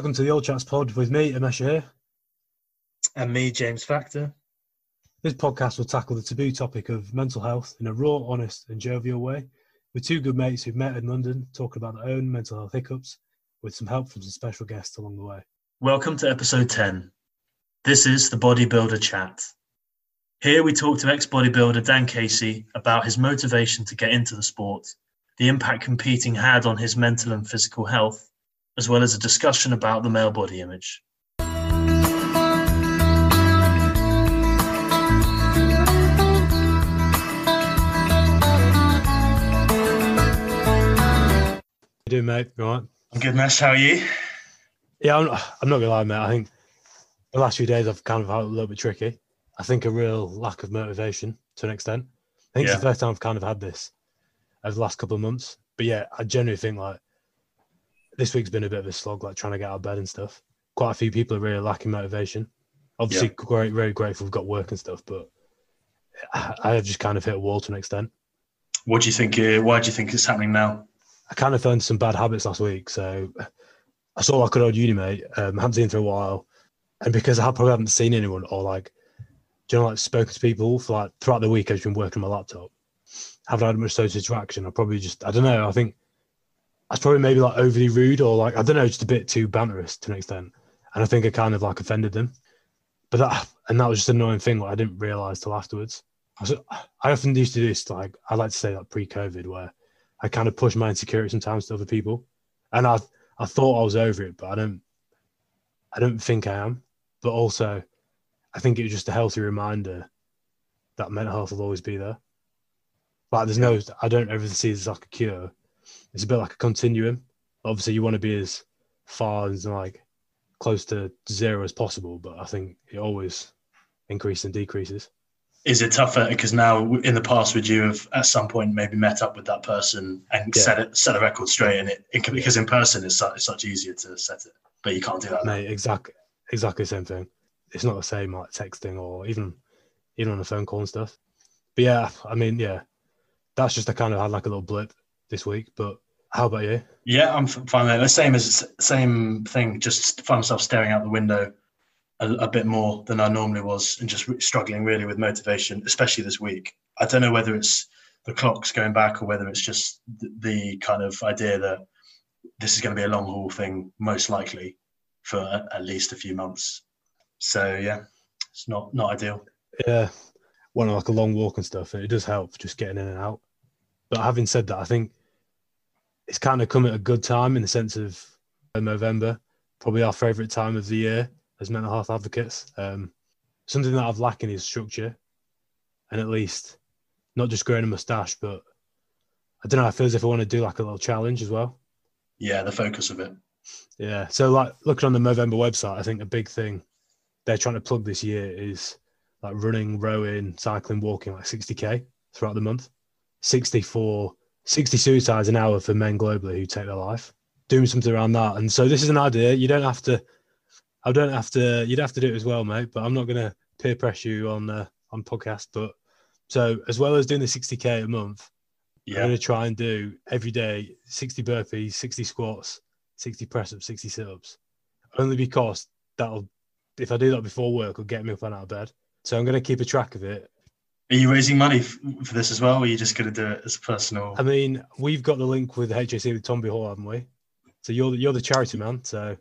Welcome to the Old Chats Pod with me, Amesha here. And me, James Factor. This podcast will tackle the taboo topic of mental health in a raw, honest, and jovial way, with two good mates who've met in London talking about their own mental health hiccups, with some help from some special guests along the way. Welcome to episode 10. This is the Bodybuilder Chat. Here we talk to ex bodybuilder Dan Casey about his motivation to get into the sport, the impact competing had on his mental and physical health, as well as a discussion about the male body image. How you doing, mate? You all right? I'm good. How are you? Yeah, I'm, I'm not gonna lie, mate. I think the last few days I've kind of had a little bit tricky. I think a real lack of motivation to an extent. I think Yeah. it's the first time I've kind of had this over the last couple of months. But yeah, I generally think like this week's been a bit of a slog, like trying to get out of bed and stuff. Quite a few people are really lacking motivation. Obviously, Yeah. great, very grateful we've got work and stuff, but I I have just kind of hit a wall to an extent. What do you think? Uh, why do you think it's happening now? I kind of fell into some bad habits last week. So I saw like an old uni mate, um, haven't seen for a while. And because I probably haven't seen anyone or like, do you know, like spoken to people for like throughout the week, I've just been working on my laptop. Haven't had much social interaction. I probably just, I don't know. I think I was probably maybe like overly rude or like, I don't know, just a bit too banterous to an extent. And I think I kind of like offended them. But that, and that was just an annoying thing. Like I didn't realize till afterwards. I, was, I often used to do this, like, I like to say like pre COVID, where I kind of push my insecurity sometimes to other people. And I I thought I was over it, but I don't I don't think I am. But also I think it was just a healthy reminder that mental health will always be there. Like there's no I don't ever see this as like a cure. It's a bit like a continuum. Obviously you want to be as far as like close to zero as possible, but I think it always increases and decreases. Is it tougher because now in the past would you have at some point maybe met up with that person and Yeah. set it set a record straight in it, it because in person it's such, it's such easier to set it, but you can't do that. now. Mate, exactly exactly the same thing. It's not the same like texting or even even on a phone call and stuff. But yeah, I mean, yeah, that's just I kind of had like a little blip this week. But how about you? Yeah, I'm fine. The same as same thing. Just find myself staring out the window a, a bit more than I normally was, and just struggling really with motivation, especially this week. I don't know whether it's the clocks going back or whether it's just the, the kind of idea that this is going to be a long haul thing, most likely for a, at least a few months. So yeah, it's not not ideal. Yeah, went on like a long walk and stuff, it does help just getting in and out. But having said that, I think it's kind of come at a good time in the sense of uh, November, probably our favourite time of the year as mental health advocates. Um, something that I've lacking is structure, and at least not just growing a moustache, but I don't know. I feel as if I want to do like a little challenge as well. Yeah, the focus of it. Yeah. So like looking on the Movember website, I think a big thing they're trying to plug this year is like running, rowing, cycling, walking like 60k throughout the month. 64, 60 suicides an hour for men globally who take their life. Doing something around that. And so this is an idea. You don't have to I don't have to you'd have to do it as well, mate, but I'm not gonna peer pressure you on uh, on podcast. But so as well as doing the 60k a month, yeah. I'm going to try and do every day 60 burpees, 60 squats, 60 press ups, 60 sit ups. Only because that'll, if I do that before work, will get me up and out of bed. So I'm going to keep a track of it. Are you raising money f- for this as well, or are you just going to do it as personal? I mean, we've got the link with HAC with Toby Hall, haven't we? So you're the, you're the charity man. So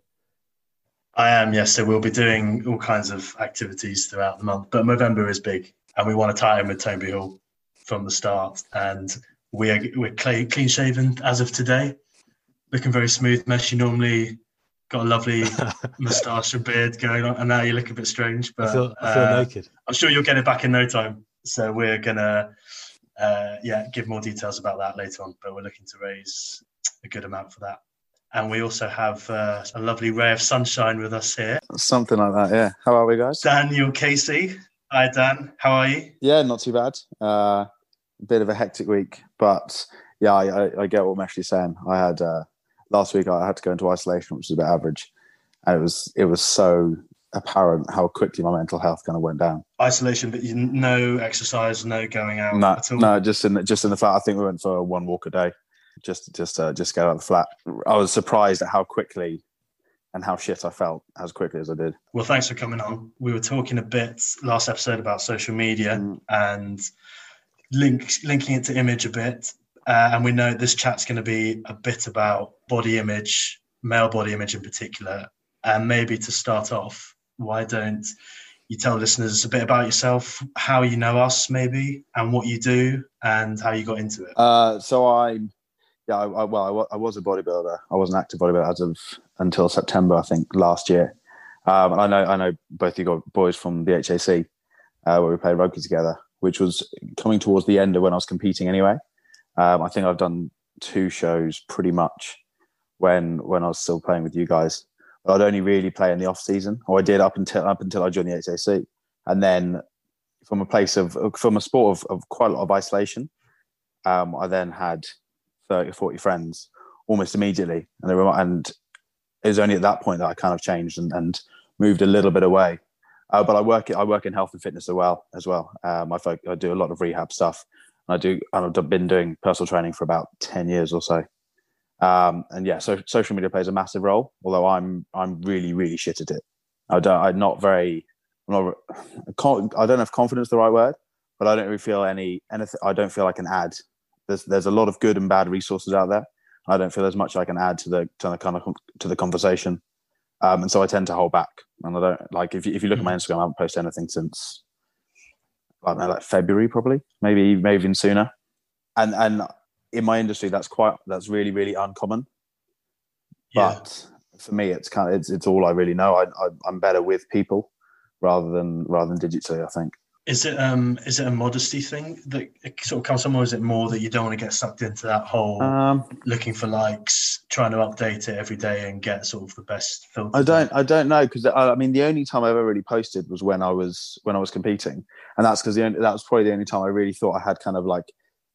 I am, yes. So we'll be doing all kinds of activities throughout the month, but November is big, and we want to tie in with Toby Hall from the start. And we are we're clean, clean shaven as of today, looking very smooth. Mesh, you normally got a lovely moustache and beard going on, and now you look a bit strange. But I feel, I feel uh, naked. I'm sure you'll get it back in no time. So we're gonna, uh, yeah, give more details about that later on. But we're looking to raise a good amount for that. And we also have uh, a lovely ray of sunshine with us here. Something like that, yeah. How are we, guys? Daniel Casey. Hi, Dan. How are you? Yeah, not too bad. Uh, bit of a hectic week, but yeah, I, I, I get what Meshley's saying. I had uh, last week I had to go into isolation, which is a bit average, and it was it was so apparent how quickly my mental health kind of went down. Isolation, but you, no exercise, no going out No, at all. no, just in the, just in the flat. I think we went for one walk a day, just just uh, just get out of the flat. I was surprised at how quickly and how shit I felt as quickly as I did. Well, thanks for coming on. We were talking a bit last episode about social media Mm. and link, linking it to image a bit. Uh, and we know this chat's going to be a bit about body image, male body image in particular. And maybe to start off, why don't you tell listeners a bit about yourself, how you know us, maybe, and what you do, and how you got into it? Uh, so I, yeah, I, I, well, I, was a bodybuilder. I was an active bodybuilder as of until September, I think, last year. Um, and I know, I know both you got boys from the HAC, uh, where we played rugby together, which was coming towards the end of when I was competing anyway. Um, I think I've done two shows pretty much when when I was still playing with you guys. I'd only really play in the off season, or I did up until up until I joined the HAC, and then from a place of from a sport of, of quite a lot of isolation, um, I then had 30 or 40 friends almost immediately. And were, and it was only at that point that I kind of changed and, and moved a little bit away. Uh, but I work, I work in health and fitness as well, as well. Um, I, I do a lot of rehab stuff. And I do, and I've been doing personal training for about 10 years or so. Um, and yeah, so social media plays a massive role, although I'm, I'm really, really shit at it. I don't, I'm not very, I'm not, I can't- I don't if confidence the right word, but I don't really feel any, anything, I don't feel I can add there's there's a lot of good and bad resources out there. I don't feel there's much I can add to the to the kind of to the conversation, um, and so I tend to hold back. And I don't like if you, if you look at my Instagram, I haven't posted anything since I don't know, like February probably, maybe maybe even sooner. And and in my industry, that's quite that's really really uncommon. Yeah. But for me, it's kind of it's, it's all I really know. I, I I'm better with people rather than rather than digitally. I think. Is it um is it a modesty thing that it sort of comes from, or is it more that you don't want to get sucked into that whole Um, looking for likes, trying to update it every day and get sort of the best filter? I don't. I don't know because I, I mean the only time I ever really posted was when I was when I was competing, and that's because the only, that was probably the only time I really thought I had kind of like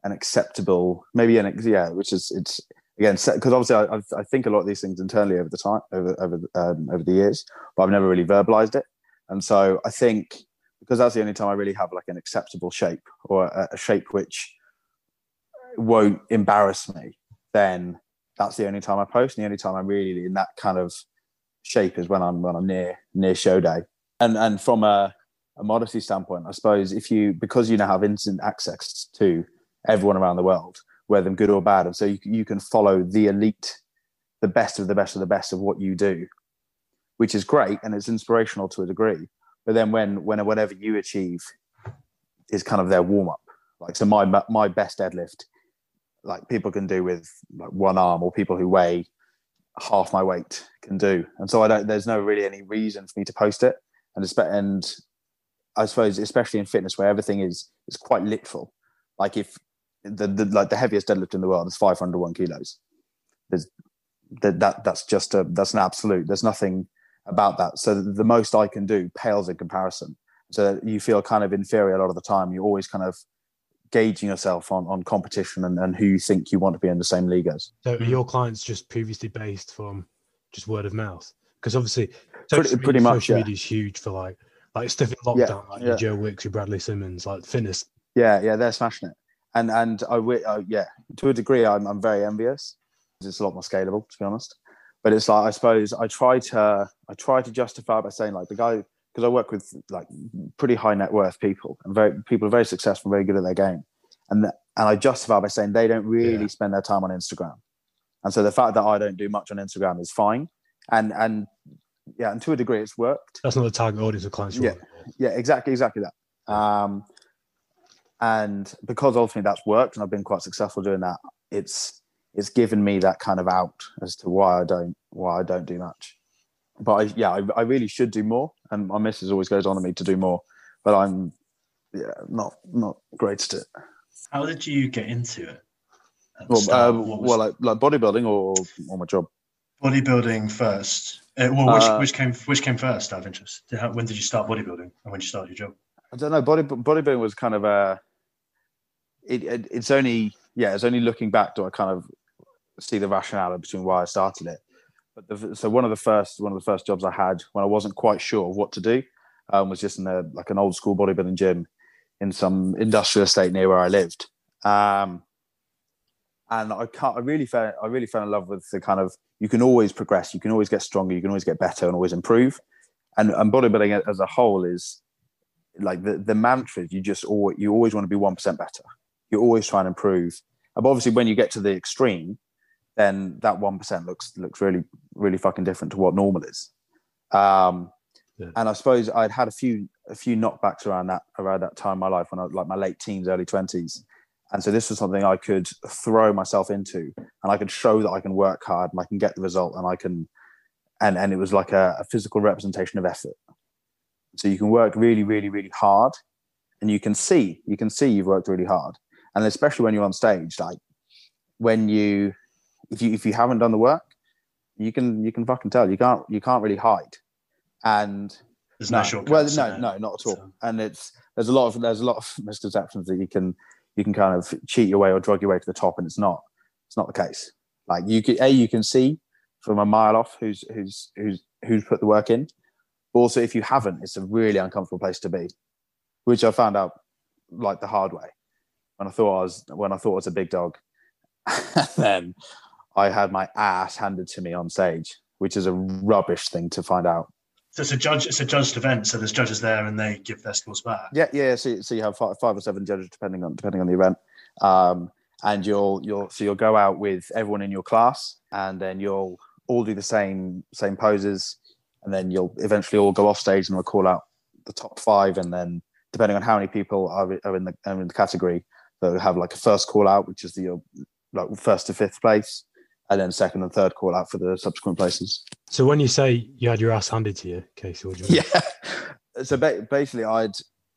an acceptable, maybe an yeah, which is it's again because obviously I, I think a lot of these things internally over the time over over um, over the years, but I've never really verbalized it, and so I think because that's the only time I really have like an acceptable shape or a, a shape which won't embarrass me, then that's the only time I post. And the only time I'm really in that kind of shape is when I'm when I'm near near show day. And and from a, a modesty standpoint, I suppose if you because you now have instant access to everyone around the world, whether good or bad, and so you you can follow the elite, the best of the best of the best of what you do, which is great and it's inspirational to a degree. But then when when whatever you achieve is kind of their warm up. Like so, my my best deadlift, like people can do with like one arm, or people who weigh half my weight can do. And so I don't. There's no really any reason for me to post it. And and I suppose especially in fitness where everything is is quite literal. Like if the, the like the heaviest deadlift in the world is 501 kilos. There's that, that that's just a that's an absolute. There's nothing about that. So the, the most I can do pales in comparison. So you feel kind of inferior a lot of the time. You're always kind of gauging yourself on, on competition and, and who you think you want to be in the same league as. So are Mm. your clients just previously based from just word of mouth? Because obviously, Pretty- social pretty media, much, social yeah. media is huge for like like stuff in Yeah, lockdown, like yeah. Joe Wicks, your Bradley Simmonds, like fitness. Yeah, yeah, they're smashing it. And and I uh, yeah, to a degree, I'm I'm very envious. It's a lot more scalable, to be honest. But it's like I suppose I try to I try to justify by saying like the guy because I work with like pretty high net worth people and very people are very successful, very good at their game, and and I justify by saying they don't really Yeah. spend their time on Instagram, and so the fact that I don't do much on Instagram is fine, and and yeah, and to a degree, it's worked That's not the target audience of clients. Yeah. yeah exactly exactly that um and because ultimately that's worked and i've been quite successful doing that it's it's given me that kind of out as to why i don't why i don't do much but I, yeah I, I really should do more and my missus always goes on to me to do more but i'm yeah not not great at it How did you get into it? well, uh, well like, like bodybuilding or, or my job bodybuilding first. Uh, well, which, Uh, which came which came first? Out of interest. Did- how- When did you start bodybuilding, and when did you start your job? I don't know. Body bodybuilding was kind of a. It, it it's only yeah. It's only looking back do I kind of see the rationale between why I started it. But the, so one of the first one of the first jobs I had when I wasn't quite sure of what to do um, was just in a like an old school bodybuilding gym in some industrial estate near where I lived. Um, and I can't. I really fell. I really fell in love with the kind of you can always progress, you can always get stronger, you can always get better, and always improve. And, and bodybuilding as a whole is like the the mantra. You just always you always want to be one percent better. you're always try and improve. And obviously, when you get to the extreme, then that one percent looks looks really really fucking different to what normal is. Um, yeah. And I suppose I'd had a few a few knockbacks around that around that time in my life when I was like my late teens, early twenties, and so this was something I could throw myself into, and I could show that I can work hard and I can get the result, and I can, and and it was like a, a physical representation of effort. So you can work really, really, really hard, and you can see you can see you've worked really hard, and especially when you're on stage, like when you if you if you haven't done the work, you can you can fucking tell you can't you can't really hide, and there's no, no well no no not at all, so. and it's there's a lot of there's a lot of misconceptions that you can you can kind of cheat your way or drug your way to the top, and it's not. It's not the case. Like you can, a you can see from a mile off who's who's who's who's put the work in. But also, if you haven't, it's a really uncomfortable place to be, which I found out like the hard way when I thought I was when I thought I was a big dog, and then I had my ass handed to me on stage, which is a rubbish thing to find out. So it's a judge. It's a judged event. So there's judges there, and they give their scores back. Yeah, yeah. So, so you have five, five or seven judges, depending on depending on the event. Um, and you'll you'll so you'll go out with everyone in your class, and then you'll all do the same same poses, and then you'll eventually all go off stage and we'll call out the top five, and then depending on how many people are, are in the are in the category, they'll have like a first call out, which is the like first to fifth place, and then second and third call out for the subsequent places. So when you say you had your ass handed to you, Casey, what do you mean? Yeah. So ba- basically, I'd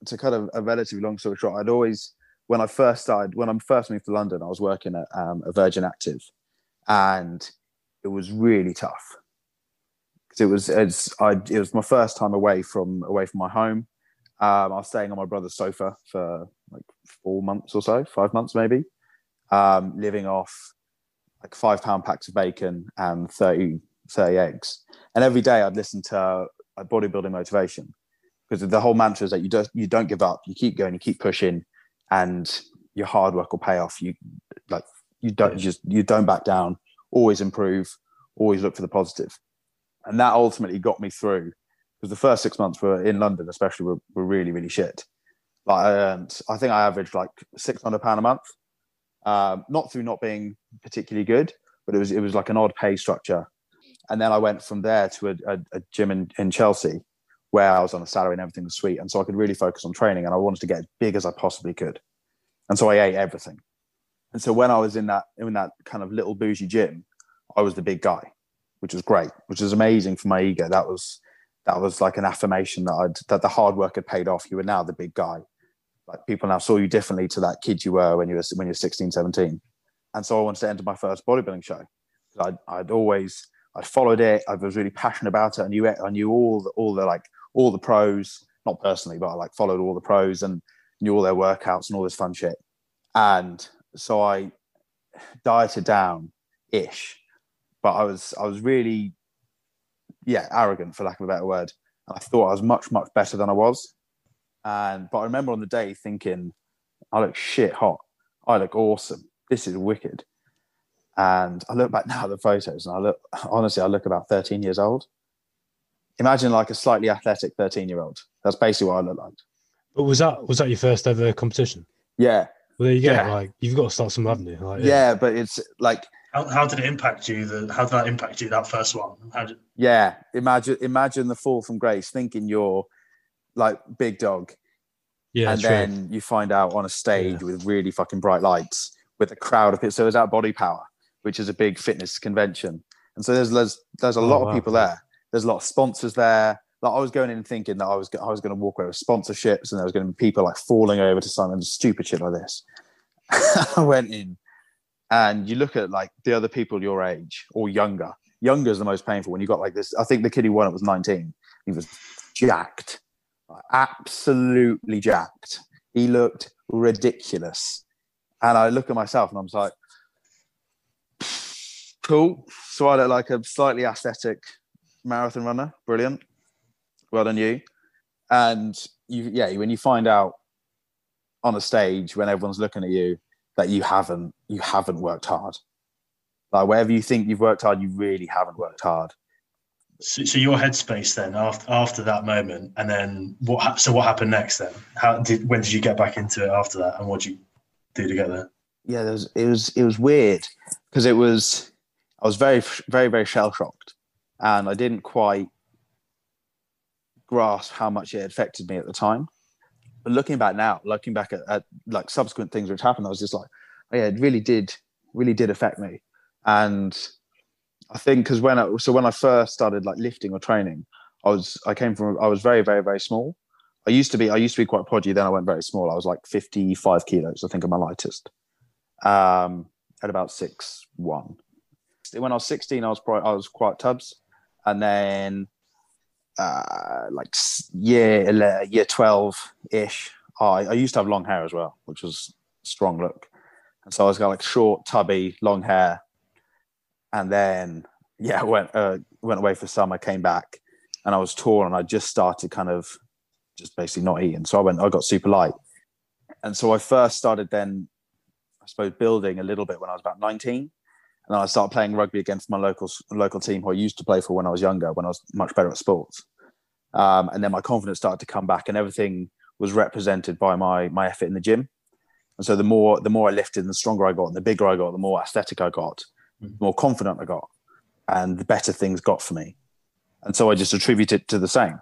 to cut a, a, relatively long story short, I'd always when I first started when I first moved to London, I was working at um, a Virgin Active, and it was really tough because it was it's I it was my first time away from away from my home. Um, I was staying on my brother's sofa for like four months or so, five months maybe, um, living off like five pound packs of bacon and 30, 30 eggs. And every day I'd listen to a bodybuilding motivation because the whole mantra is that you don't you don't give up, you keep going, you keep pushing, and your hard work will pay off. You like you don't you just you don't back down, always improve, always look for the positive. And that ultimately got me through because the first six months were in London, especially were, were really, really shit. Like I earned, I think I averaged like six hundred pound a month um, not through not being particularly good, but it was it was like an odd pay structure. And then I went from there to a, a, a gym in, in Chelsea where I was on a salary and everything was sweet. And so I could really focus on training and I wanted to get as big as I possibly could. And so I ate everything. And so when I was in that in that kind of little bougie gym, I was the big guy, which was great, which was amazing for my ego. That was that was like an affirmation that I'd that the hard work had paid off. You were now the big guy. Like people now saw you differently to that kid you were when you were when you were 16 17 and so i wanted to enter my first bodybuilding show. I'd, I'd always i followed it. I was really passionate about it. I knew it. I knew all the all the like all the pros. Not personally but i like followed all the pros and knew all their workouts and all this fun shit. And so i dieted down ish but i was i was really yeah arrogant for lack of a better word i thought i was much much better than i was and but I remember on the day thinking, I look shit hot. I look awesome. This is wicked. And I look back now at the photos and I look honestly, I look about 13 years old. Imagine like a slightly athletic 13 year old. That's basically what I look like. But was that was that your first ever competition? Yeah. Well, there you go. Yeah. Like you've got to start somewhere, haven't you? Like, yeah. yeah. but it's like how, how did it impact you? The how did that impact you? That first one. Did... Yeah, imagine imagine the fall from grace, thinking you're like big dog. Yeah, and true. then you find out on a stage yeah. with really fucking bright lights with a crowd of people. So it's at Body Power, which is a big fitness convention, and so there's there's, there's a oh, lot wow. of people there. There's a lot of sponsors there. Like I was going in thinking that I was I was going to walk away with sponsorships, and there was going to be people like falling over to Simon stupid shit like this. I went in, and you look at like the other people your age or younger. Younger is the most painful when you got like this. I think the kid who won it was 19. He was jacked absolutely jacked. He looked ridiculous. And I look at myself and I'm like, cool. So I look like a slightly aesthetic marathon runner. Brilliant. Well done, you. And you, yeah, when you find out on a stage when everyone's looking at you that you haven't you haven't worked hard. Like wherever you think you've worked hard, you really haven't worked hard. So, so your headspace then after after that moment, and then what? hap- So what happened next then? How did when did you get back into it after that, and what did you do to get there? Yeah, there was, it was it was weird because it was I was very very very shell shocked, and I didn't quite grasp how much it affected me at the time. But looking back now, looking back at, at like subsequent things which happened, I was just like, oh, yeah, it really did really did affect me, and I think because when I so when I first started like lifting or training, I was I came from I was very very very small. I used to be I used to be quite podgy. Then I went very small. I was like fifty five kilos. I think I'm my lightest. Um, at about six one. When I was sixteen, I was probably, I was quite tubs, and then uh, like year year twelve ish. I I used to have long hair as well, which was strong look, and so I was got like short, tubby, long hair, and then yeah, went uh, went away for summer, came back, and I was tall, and I just started kind of just basically not eating. So I went, I got super light, and so I first started then, I suppose, building a little bit when I was about nineteen, and then I started playing rugby against my local local team who I used to play for when I was younger, when I was much better at sports, um, and then my confidence started to come back, and everything was represented by my my effort in the gym. And so the more the more I lifted, and the stronger I got, and the bigger I got, the more aesthetic I got, the more confident I got, and the better things got for me. And so I just attribute it to the same.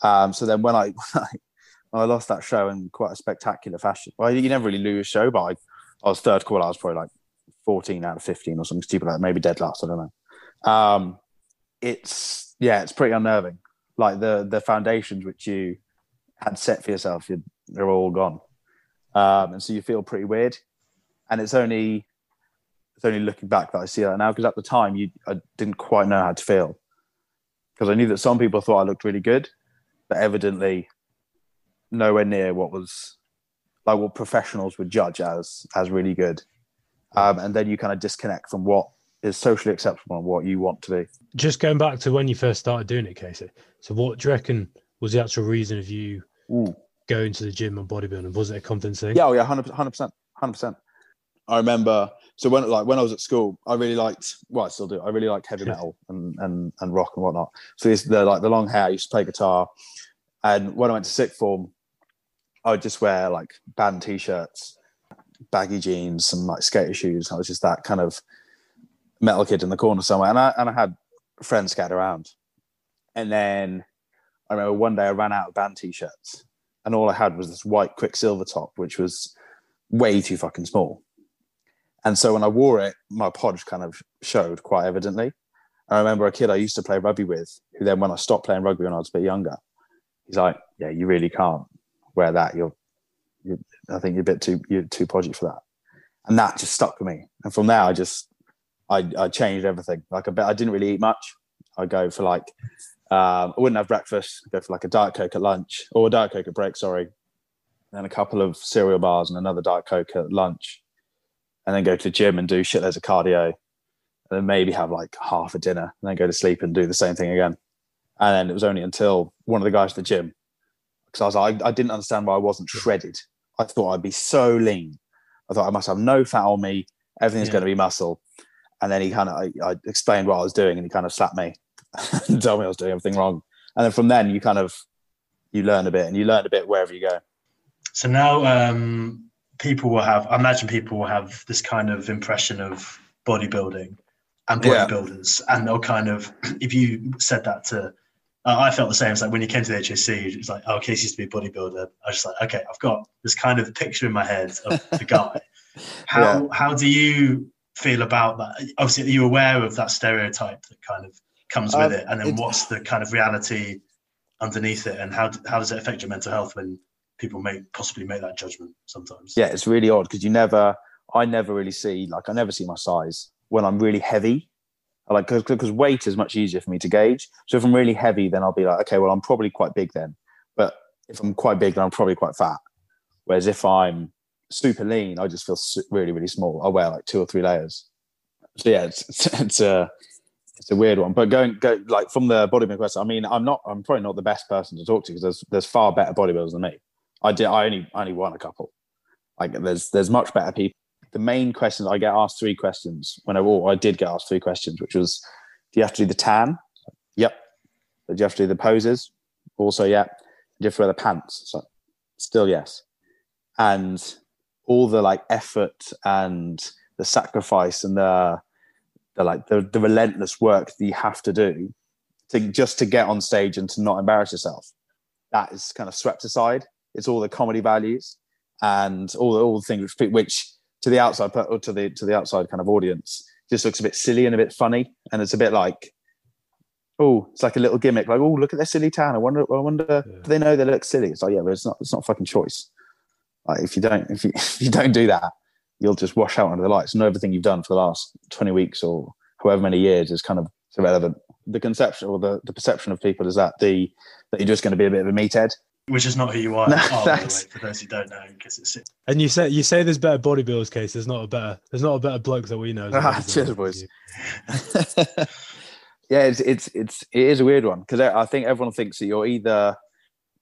Um, so then when I when I lost that show in quite a spectacular fashion, well, you never really lose a show, but I, I was third quarter. I was probably like 14 out of 15 or something stupid like that, maybe dead last. I don't know. Um, it's yeah, it's pretty unnerving. Like the the foundations which you had set for yourself, you, they're all gone, um, and so you feel pretty weird. And it's only it's only looking back that I see that now because at the time you I didn't quite know how to feel because I knew that some people thought I looked really good, but evidently nowhere near what was like what professionals would judge as as really good. Um, and then you kind of disconnect from what is socially acceptable and what you want to be. Just going back to when you first started doing it, Casey. So, what do you reckon was the actual reason of you going to the gym and bodybuilding? Was it a confidence thing? Yeah, oh yeah, hundred percent, hundred percent. I remember. So when like when I was at school, I really liked. Well, I still do. I really liked heavy metal and and and rock and whatnot. So this the like the long hair. I used to play guitar, and when I went to sixth form, I would just wear like band t-shirts, baggy jeans, and like skater shoes. I was just that kind of metal kid in the corner somewhere, and I and I had friends scattered around. And then I remember one day I ran out of band t-shirts, and all I had was this white Quiksilver top, which was way too fucking small. And so when I wore it, my podge kind of showed quite evidently. I remember a kid I used to play rugby with, who then when I stopped playing rugby when I was a bit younger, he's like, "Yeah, you really can't wear that. You're, you're I think you're a bit too you're too podgy for that." And that just stuck with me. And from there, I just I, I changed everything. Like a bit, I didn't really eat much. I go for like um, I wouldn't have breakfast. i Go for like a diet coke at lunch or a diet coke at break. Sorry, then a couple of cereal bars and another diet coke at lunch, and then go to the gym and do shitloads of cardio, and then maybe have like half a dinner, and then go to sleep and do the same thing again. And then it was only until one of the guys at the gym, because I was I, I didn't understand why I wasn't shredded. I thought I'd be so lean. I thought I must have no fat on me. Everything's Yeah. going to be muscle. And then he kind of, I, I explained what I was doing, and he kind of slapped me and told me I was doing everything wrong. And then from then, you kind of you learn a bit, and you learn a bit wherever you go. So now um, people will have, I imagine people will have this kind of impression of bodybuilding and Yeah. bodybuilders, and they'll kind of, if you said that to, uh, I felt the same. It's like when you came to the HAC, it's like, oh, Casey used to be a bodybuilder. I was just like, okay, I've got this kind of picture in my head of the guy. How how do you feel about that? Obviously, are you aware of that stereotype that kind of comes with Um, it, and then it- what's the kind of reality underneath it, and how how does it affect your mental health when people make possibly make that judgment sometimes? yeah, it's really odd because you never, I never really see like I never see my size when I'm really heavy. I like because weight is much easier for me to gauge. So if I'm really heavy, then I'll be like, okay, well, I'm probably quite big then. But if I'm quite big, then I'm probably quite fat. Whereas if I'm super lean, I just feel really, really small. I wear like two or three layers. So yeah, it's it's, it's a it's a weird one. But going go like from the bodybuilding question, I mean, I'm not I'm probably not the best person to talk to because there's there's far better bodybuilders than me. I did I only I only won a couple. Like there's there's much better people. The main questions I get asked three questions when I well, I did get asked three questions, which was, do you have to do the tan? Yep. Do you have to do the poses? Also, yeah. Do you have to wear the pants? So, still yes. And all the like effort and the sacrifice and the the like the, the relentless work that you have to do to just to get on stage and to not embarrass yourself. That is kind of swept aside. It's all the comedy values and all the all the things which, which to the outside or to the to the outside kind of audience just looks a bit silly and a bit funny. And it's a bit like oh it's like a little gimmick like oh look at their silly tan. I wonder I wonder yeah. do they know they look silly? It's like yeah but it's not it's not fucking choice. Like if you don't if you, if you don't do that you'll just wash out under the lights. And everything you've done for the last 20 weeks or however many years is kind of irrelevant. The conception or the, the perception of people is that the that you're just going to be a bit of a meathead which is not who you are. No, oh, way, for those who don't know, because it's. And you say you say there's better bodybuilders case. There's not a better. There's not a better bloke that we know. Ah, cheers, boys. yeah, it's it's it's it is a weird one because I think everyone thinks that you're either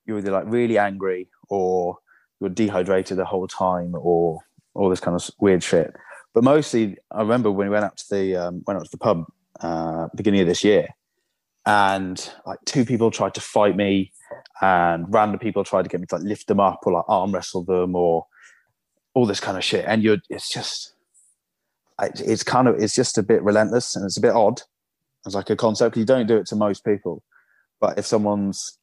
you're either like really angry or you're dehydrated the whole time or all this kind of weird shit. But mostly, I remember when we went out to the um, went out to the pub uh, beginning of this year, and like two people tried to fight me and random people tried to get me to like lift them up or like arm wrestle them or all this kind of shit. And you're it's just it's kind of it's just a bit relentless and it's a bit odd. As like a concept. You don't do it to most people but if someone's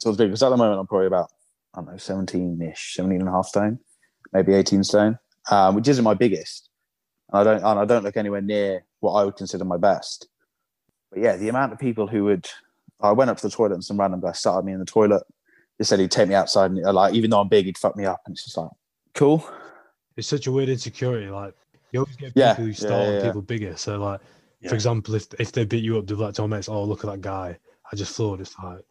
someone's big because at the moment i'm probably about i don't know 17ish 17 and a half stone maybe 18 stone um, which isn't my biggest. And i don't and i don't look anywhere near what i would consider my best but yeah, the amount of people who would, I went up to the toilet and some random guy started me in the toilet. He said he'd take me outside and like, even though I'm big, he'd fuck me up. And it's just like, cool. It's such a weird insecurity. Like, you always get people yeah, who start yeah, yeah, people bigger. So, like, for example, if if they beat you up, they're like, oh, tell mates, oh, look at that guy. I just thought it's like,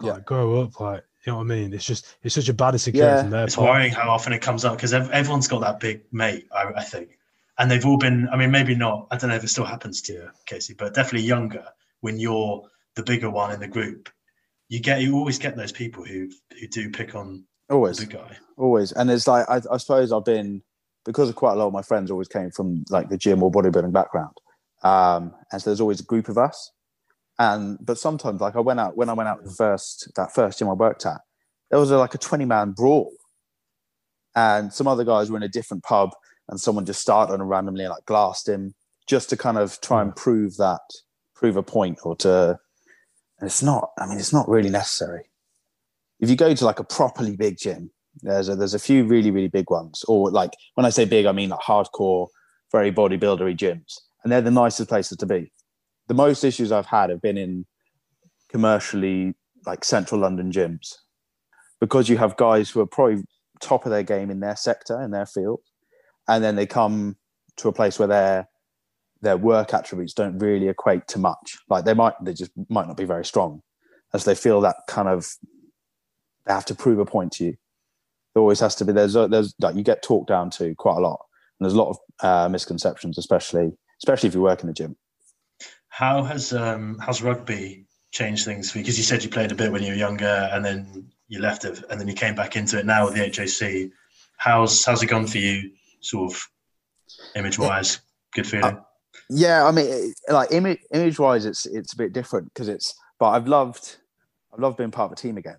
like grow up. Like, you know what I mean? It's just, it's such a bad insecurity from their It's part. worrying how often it comes up because everyone's got that big mate, I, I think and they've all been. I mean, maybe not. I don't know if it still happens to you, Casey, but definitely younger when you're the bigger one in the group. You get you always get those people who who do pick on always the guy always, and it's like I, I suppose I've been because of quite a lot of my friends always came from like the gym or bodybuilding background, um, and so there's always a group of us. And but sometimes, like I went out when I went out the first that first gym I worked at, there was a, like a twenty man brawl, and some other guys were in a different pub and someone just started and randomly like glassed him just to kind of try and hmm. prove that prove a point or to and it's not i mean it's not really necessary if you go to like a properly big gym there's a, there's a few really really big ones or like when i say big i mean like hardcore very bodybuildery gyms and they're the nicest places to be the most issues i've had have been in commercially like central london gyms because you have guys who are probably top of their game in their sector in their field and then they come to a place where their their work attributes don't really equate to much. Like they might, they just might not be very strong, as they feel that kind of they have to prove a point to you. There always has to be there's there's like you get talked down to quite a lot, and there's a lot of uh, misconceptions, especially especially if you work in the gym. How has um, rugby changed things for you? Because you said you played a bit when you were younger, and then you left it, and then you came back into it now with the HAC. How's how's it gone for you sort of image wise, good feeling. Uh, yeah, I mean, like image image wise, it's it's a bit different because it's. But I've loved, I've loved being part of a team again,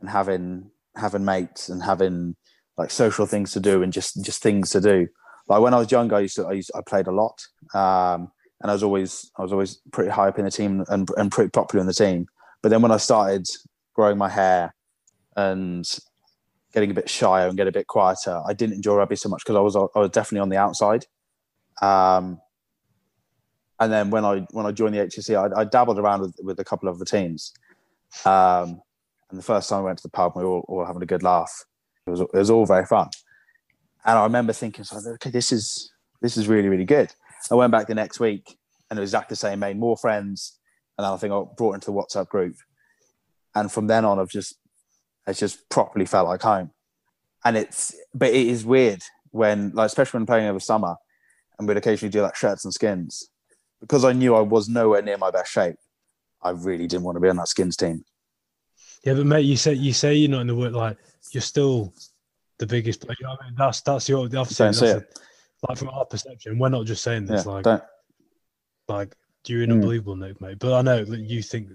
and having having mates and having like social things to do and just just things to do. Like when I was younger, I used to I used I played a lot, um, and I was always I was always pretty high up in the team and and pretty popular in the team. But then when I started growing my hair and getting a bit shyer and get a bit quieter. I didn't enjoy rugby so much because I was I was definitely on the outside. Um, and then when I when I joined the HAC, I, I dabbled around with, with, a couple of the teams. Um, and the first time I went to the pub, we were all, all having a good laugh. It was it was all very fun. And I remember thinking, okay, this is this is really really good. I went back the next week, and it was exactly the same. Made more friends, and I think I brought into the WhatsApp group. And from then on, I've just it's just properly felt like home. And it's, but it is weird when, like, especially when playing over summer, and we'd occasionally do like shirts and skins, because I knew I was nowhere near my best shape. I really didn't want to be on that skins team. Yeah, but mate, you say you say you're not in the work like you're still the biggest. You know I mean, that's that's your the Don't see that's a- like from our perception. We're not just saying Yeah, this. like don't. like you're an Mm. unbelievable Nick, mate. But I know that you think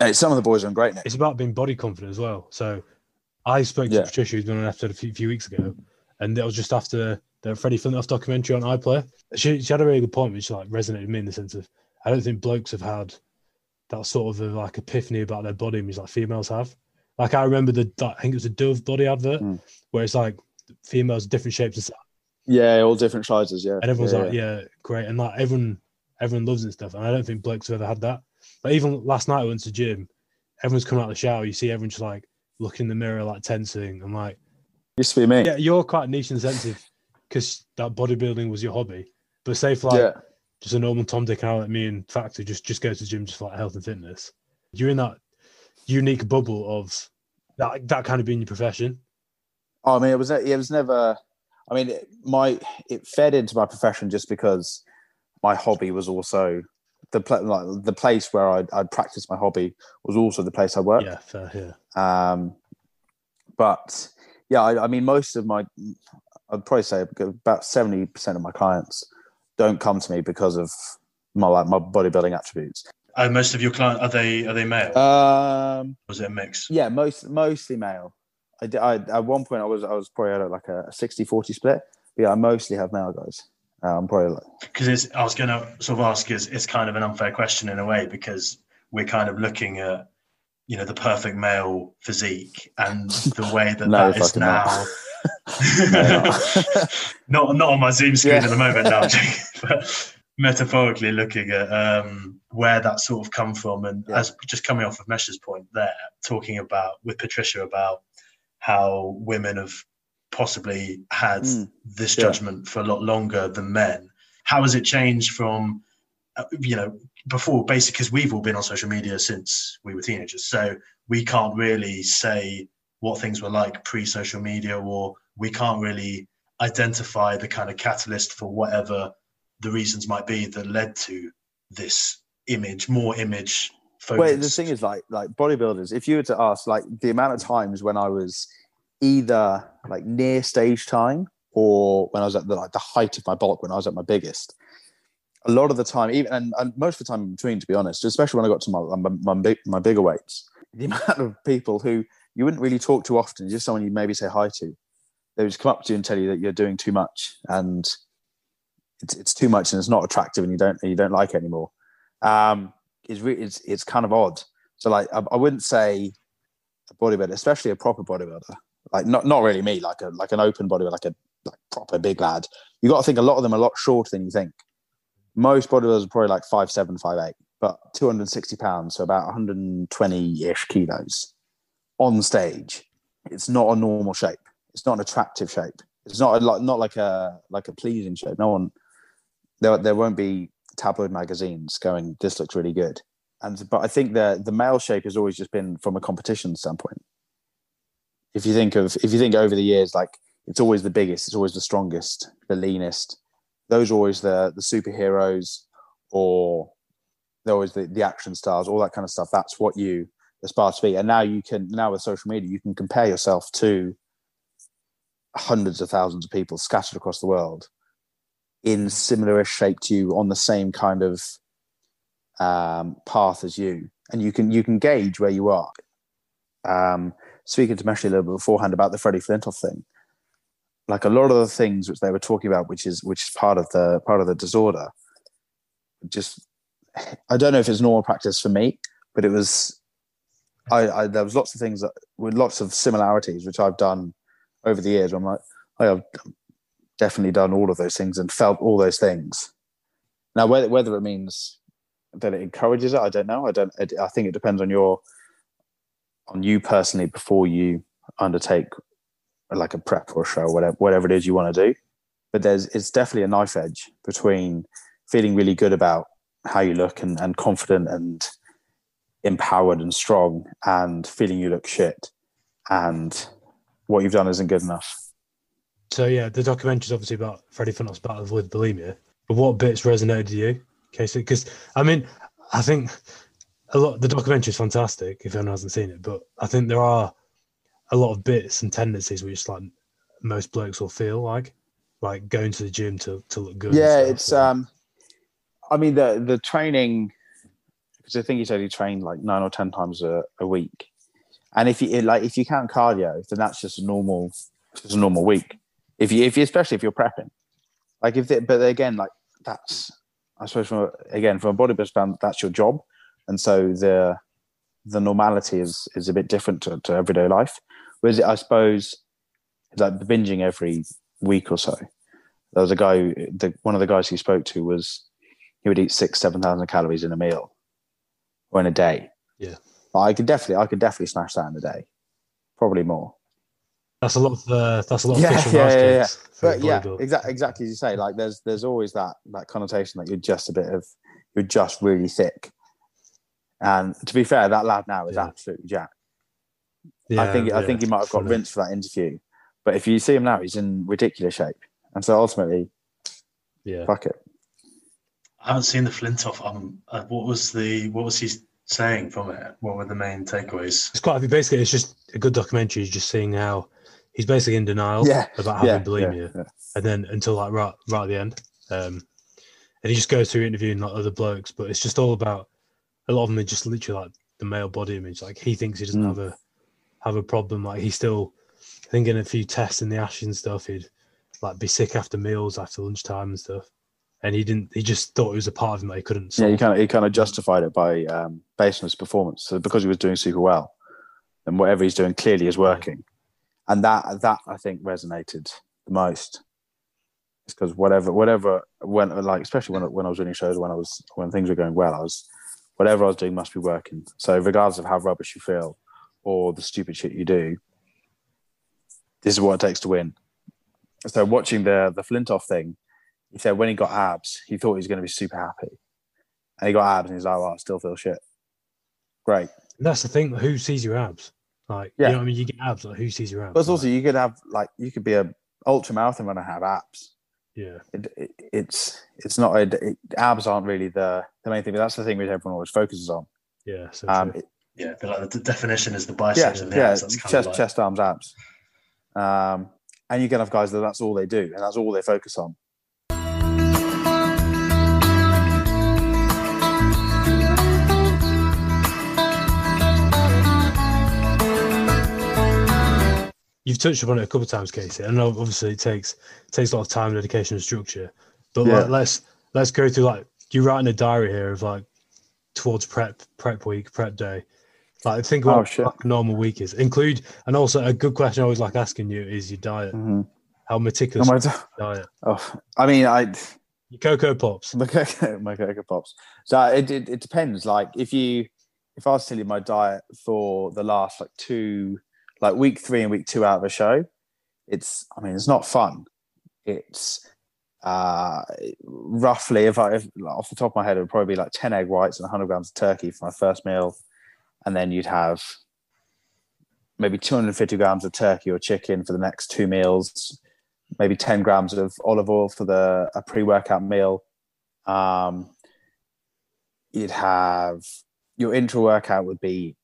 Hey, some of the boys are in great nick. it's about being body confident as well. So I spoke to Yeah. Patricia, who's been on an episode a few, few weeks ago, and it was just after the Freddie Flintoff documentary on iPlayer. She, she had a really good point, which like resonated with me in the sense of I don't think blokes have had that sort of like epiphany about their body image like females have. Like I remember the I think it was a Dove body advert Mm. where it's like females different shapes and stuff, Yeah, all different sizes. Yeah, and everyone's yeah, like, yeah, great, and like everyone everyone loves it and stuff. And I don't think blokes have ever had that. But even last night I went to the gym, everyone's coming out of the shower. You see everyone just like looking in the mirror, like tensing. I'm like, used to be me. yeah, you're quite niche and sensitive because that bodybuilding was your hobby. But say for like yeah. just a normal Tom Dick Harry like me and Factor just just go to the gym just for like health and fitness. You're in that unique bubble of that that kind of being your profession. Oh, I mean, it was it was never. I mean, it, my it fed into my profession just because my hobby was also the pla- like the place where I'd, I'd practice my hobby was also the place I worked. Yeah, fair, yeah. Um, but yeah, I, I mean, most of my, I'd probably say about seventy percent of my clients don't come to me because of my like my bodybuilding attributes. Uh, most of your clients are they are they male? Um, is it a mix? yeah, most mostly male. I, did- I at one point I was I was probably at like a 60-40 split. But yeah, I mostly have male guys. Uh, I'm probably Because I was going to sort of ask is it's kind of an unfair question in a way because we're kind of looking at you know the perfect male physique and the way that No, that is not. now. No, not not on my Zoom screen Yeah. at the moment now, but metaphorically looking at um, where that sort of come from, and Yeah. as just coming off of Mesh's point there, talking about with Patricia about how women have possibly had Mm. this Yeah. judgment for a lot longer than men. How has it changed from uh, you know before basically because we've all been on social media since we were teenagers so we can't really say what things were like pre-social media or we can't really identify the kind of catalyst for whatever the reasons might be that led to this image more image focused. Well, the thing is, like, like bodybuilders. If you were to ask, like, the amount of times when I was either like near stage time or when I was at the like the height of my bulk, when I was at my biggest, a lot of the time, even and, and most of the time in between, to be honest, especially when I got to my my, my, big, my bigger weights, the amount of people who you wouldn't really talk to often, just someone you maybe say hi to, they would just come up to you and tell you that you're doing too much and it's, it's too much and it's not attractive and you don't you don't like it anymore. Um, is re- it's it's kind of odd. So like I, I wouldn't say a bodybuilder, especially a proper bodybuilder, like not not really me, like a like an open bodybuilder, like a like proper big lad. You got to think a lot of them are a lot shorter than you think. Most bodybuilders are probably like five seven, five eight, but two hundred and sixty pounds, so about one hundred and twenty ish kilos on stage. It's not a normal shape. It's not an attractive shape. It's not a, like not like a like a pleasing shape. No one there there won't be tabloid magazines going this looks really good and but i think the the male shape has always just been from a competition standpoint if you think of if you think over the years like it's always the biggest it's always the strongest the leanest. Those are always the the superheroes or they're always the, the action stars all that kind of stuff. That's what you aspire to be. And now you can now with social media you can compare yourself to hundreds of thousands of people scattered across the world in similar shape to you on the same kind of um, path as you, and you can you can gauge where you are. Um, speaking to Meshi a little bit beforehand about the Freddie Flintoff thing, like a lot of the things which they were talking about, which is which is part of the part of the disorder, just I don't know if it's normal practice for me, but it was. I, I there was lots of things that with lots of similarities which I've done over the years. I'm like, I've definitely done all of those things and felt all those things. Now, whether whether it means that it encourages it, I don't know. I don't. I think it depends on your on you personally before you undertake like a prep or a show, whatever whatever it is you want to do. But there's it's definitely a knife edge between feeling really good about how you look and, and confident and empowered and strong and feeling you look shit and what you've done isn't good enough. So yeah, the documentary is obviously about Freddie Flintoff's battle with bulimia. But what bits resonated with you, Casey? Because I mean, I think a lot. The documentary is fantastic. If anyone hasn't seen it, but I think there are a lot of bits and tendencies which like most blokes will feel like, like going to the gym to to look good. Yeah, stuff, it's so- um, I mean the the training because I think you said you train like nine or ten times a, a week, and if you like if you count cardio, then that's just a normal just a normal week. If you if you especially if you're prepping, like if they, but again like that's I suppose from a, again from a bodybuilder stand that's your job, and so the the normality is is a bit different to, to everyday life. Whereas I suppose like binging every week or so there was a guy who- the one of the guys he spoke to was he would eat six seven thousand calories in a meal or in a day Yeah. I could definitely i could definitely smash that in a day probably more that's a lot of uh, that's a lot of Yeah, fish and yeah, rice yeah, yeah. a but yeah exactly exactly as you say like there's there's always that that connotation that you're just a bit of you're just really thick and to be fair that lad now is Yeah. absolutely jack. Yeah, i think i think he might have got funny. rinsed for that interview but if you see him now he's in ridiculous shape and so ultimately Yeah, fuck it I haven't seen the Flintoff. Um, uh, what was the what was he saying from it? What were the main takeaways? it's quite basically it's just a good documentary. He's just seeing how he's basically in denial Yeah, about yeah, having bulimia, yeah, yeah. and then until like right right at the end, um, and he just goes through interviewing like other blokes, but it's just all about a lot of them are just literally like the male body image. Like he thinks he doesn't Mm. have a have a problem. Like he still I think in a few tests in the Ash and stuff, he'd like be sick after meals, after lunchtime and stuff. And he didn't. He just thought it was a part of him that he couldn't. Yeah, he kind of he kind of justified it by um, based on his performance. So because he was doing super well, then whatever he's doing clearly is working, and that that I think resonated the most. It's because whatever whatever when like especially when when I was winning shows when I was when things were going well, I was whatever I was doing must be working. So regardless of how rubbish you feel or the stupid shit you do, this is what it takes to win. So watching the the Flintoff thing, he said when he got abs, he thought he was going to be super happy. And he got abs and he's like, well, I still feel shit. Great. And that's the thing. Who sees your abs? Like, Yeah. you know what I mean? You get abs. Like, who sees your abs? But also, Like, you could have, like, you could be a ultra marathon runner and have abs. Yeah, It, it, it's it's not, a, it, abs aren't really the, the main thing, but that's the thing which everyone always focuses on. yeah. So Um, Yeah, but like the, the definition is the yeah, biceps and the yeah, abs. That's chest, of like, chest, arms, abs. Um, and you can have guys that that's all they do and that's all they focus on. You've touched upon it a couple of times, Casey. I know obviously it takes it takes a lot of time, dedication, and structure. But Yeah. like, let's let's go through like you write in a diary here of like towards prep prep week, prep day. Like think Oh, about what normal week is. Include and also a good question I always like asking you is your diet. Mm-hmm. How Oh, meticulous my, diet? oh, I mean, I, Your cocoa pops. my cocoa, my cocoa pops. So it, it it depends. Like if you if I was to tell you my diet for the last like two like week three and week two out of a show, it's I mean it's not fun. It's uh roughly if I if, off the top of my head it would probably be like 10 egg whites and 100 grams of turkey for my first meal and then you'd have maybe 250 grams of turkey or chicken for the next two meals maybe 10 grams of olive oil for the a pre-workout meal um you'd have your intra workout would be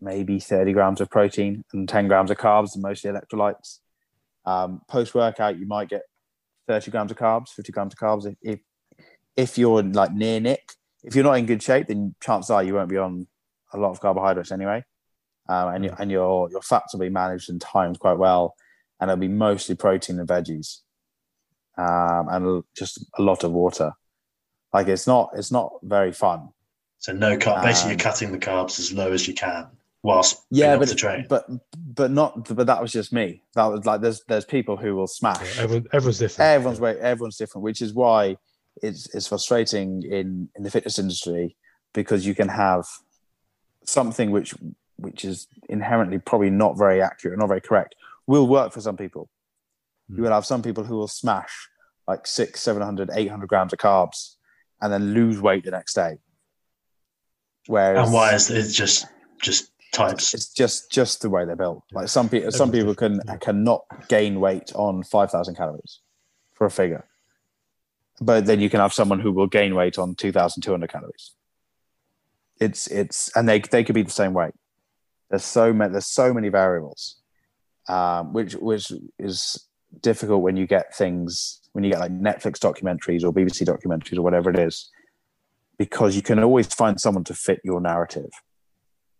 maybe 30 grams of protein and 10 grams of carbs and mostly electrolytes. Um, post workout you might get 30 grams of carbs 50 grams of carbs. If, if if you're like near nick if you're not in good shape then chances are you won't be on a lot of carbohydrates anyway. Um, and, you, and your your fats will be managed and timed quite well and it'll be mostly protein and veggies um, and just a lot of water. Like it's not it's not very fun. So no carb. Basically, Um, you're cutting the carbs as low as you can whilst yeah being up but to train. but but not but that was just me that was like there's there's people who will Yeah, smash everyone, everyone's different. everyone's way everyone's different which is why it's it's frustrating in in the fitness industry because you can have something which which is inherently probably not very accurate not very correct will work for some people you Hmm. will have some people who will smash like six 700 800 grams of carbs and then lose weight the next day whereas and why is it just just types? it's just just the way they're built. Like some people, some people can cannot gain weight on five thousand calories for a figure, but then you can have someone who will gain weight on two thousand two hundred calories. It's it's and they they could be the same weight. There's so many there's so many variables, um, which which is difficult when you get things when you get like Netflix documentaries or BBC documentaries or whatever it is, because you can always find someone to fit your narrative.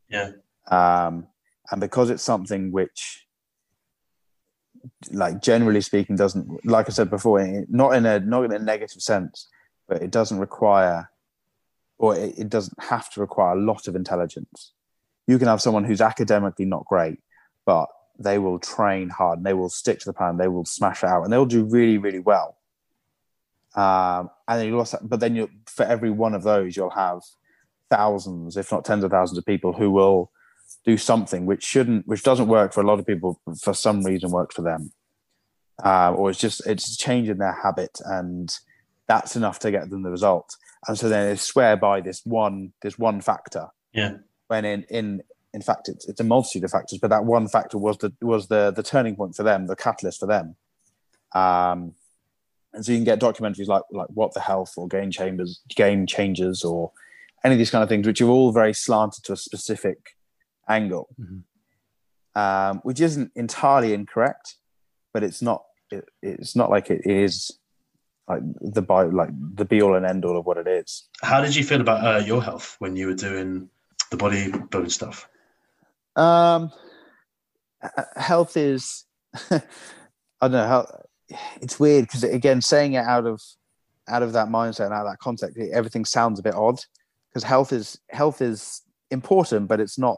Yeah. Um, and because it's something which, like generally speaking, doesn't like I said before, not in a not in a negative sense, but it doesn't require, or it, it doesn't have to require a lot of intelligence. You can have someone who's academically not great, but they will train hard and they will stick to the plan. They will smash out and they'll do really, really well. Um, and then you also, but then you for every one of those, you'll have thousands, if not tens of thousands, of people who will do something which shouldn't, which doesn't work for a lot of people, for some reason works for them, uh, or it's just it's changing their habit, and that's enough to get them the result. And so then they swear by this one, this one factor. Yeah. When in in in fact, it's, it's a multitude of factors, but that one factor was the was the the turning point for them, the catalyst for them. Um, and so you can get documentaries like like What the Health or Game Chambers, Game Changers, or any of these kind of things, which are all very slanted to a specific angle, Mhm. um, which isn't entirely incorrect, but it's not it, it's not like it is like the by like the be all and end all of what it is. How did you feel about uh, your health when you were doing the bodybuilding stuff? Um, health is, I don't know how. It's weird because again, saying it out of out of that mindset and out of that context, everything sounds a bit odd. Because health is health is important, but it's not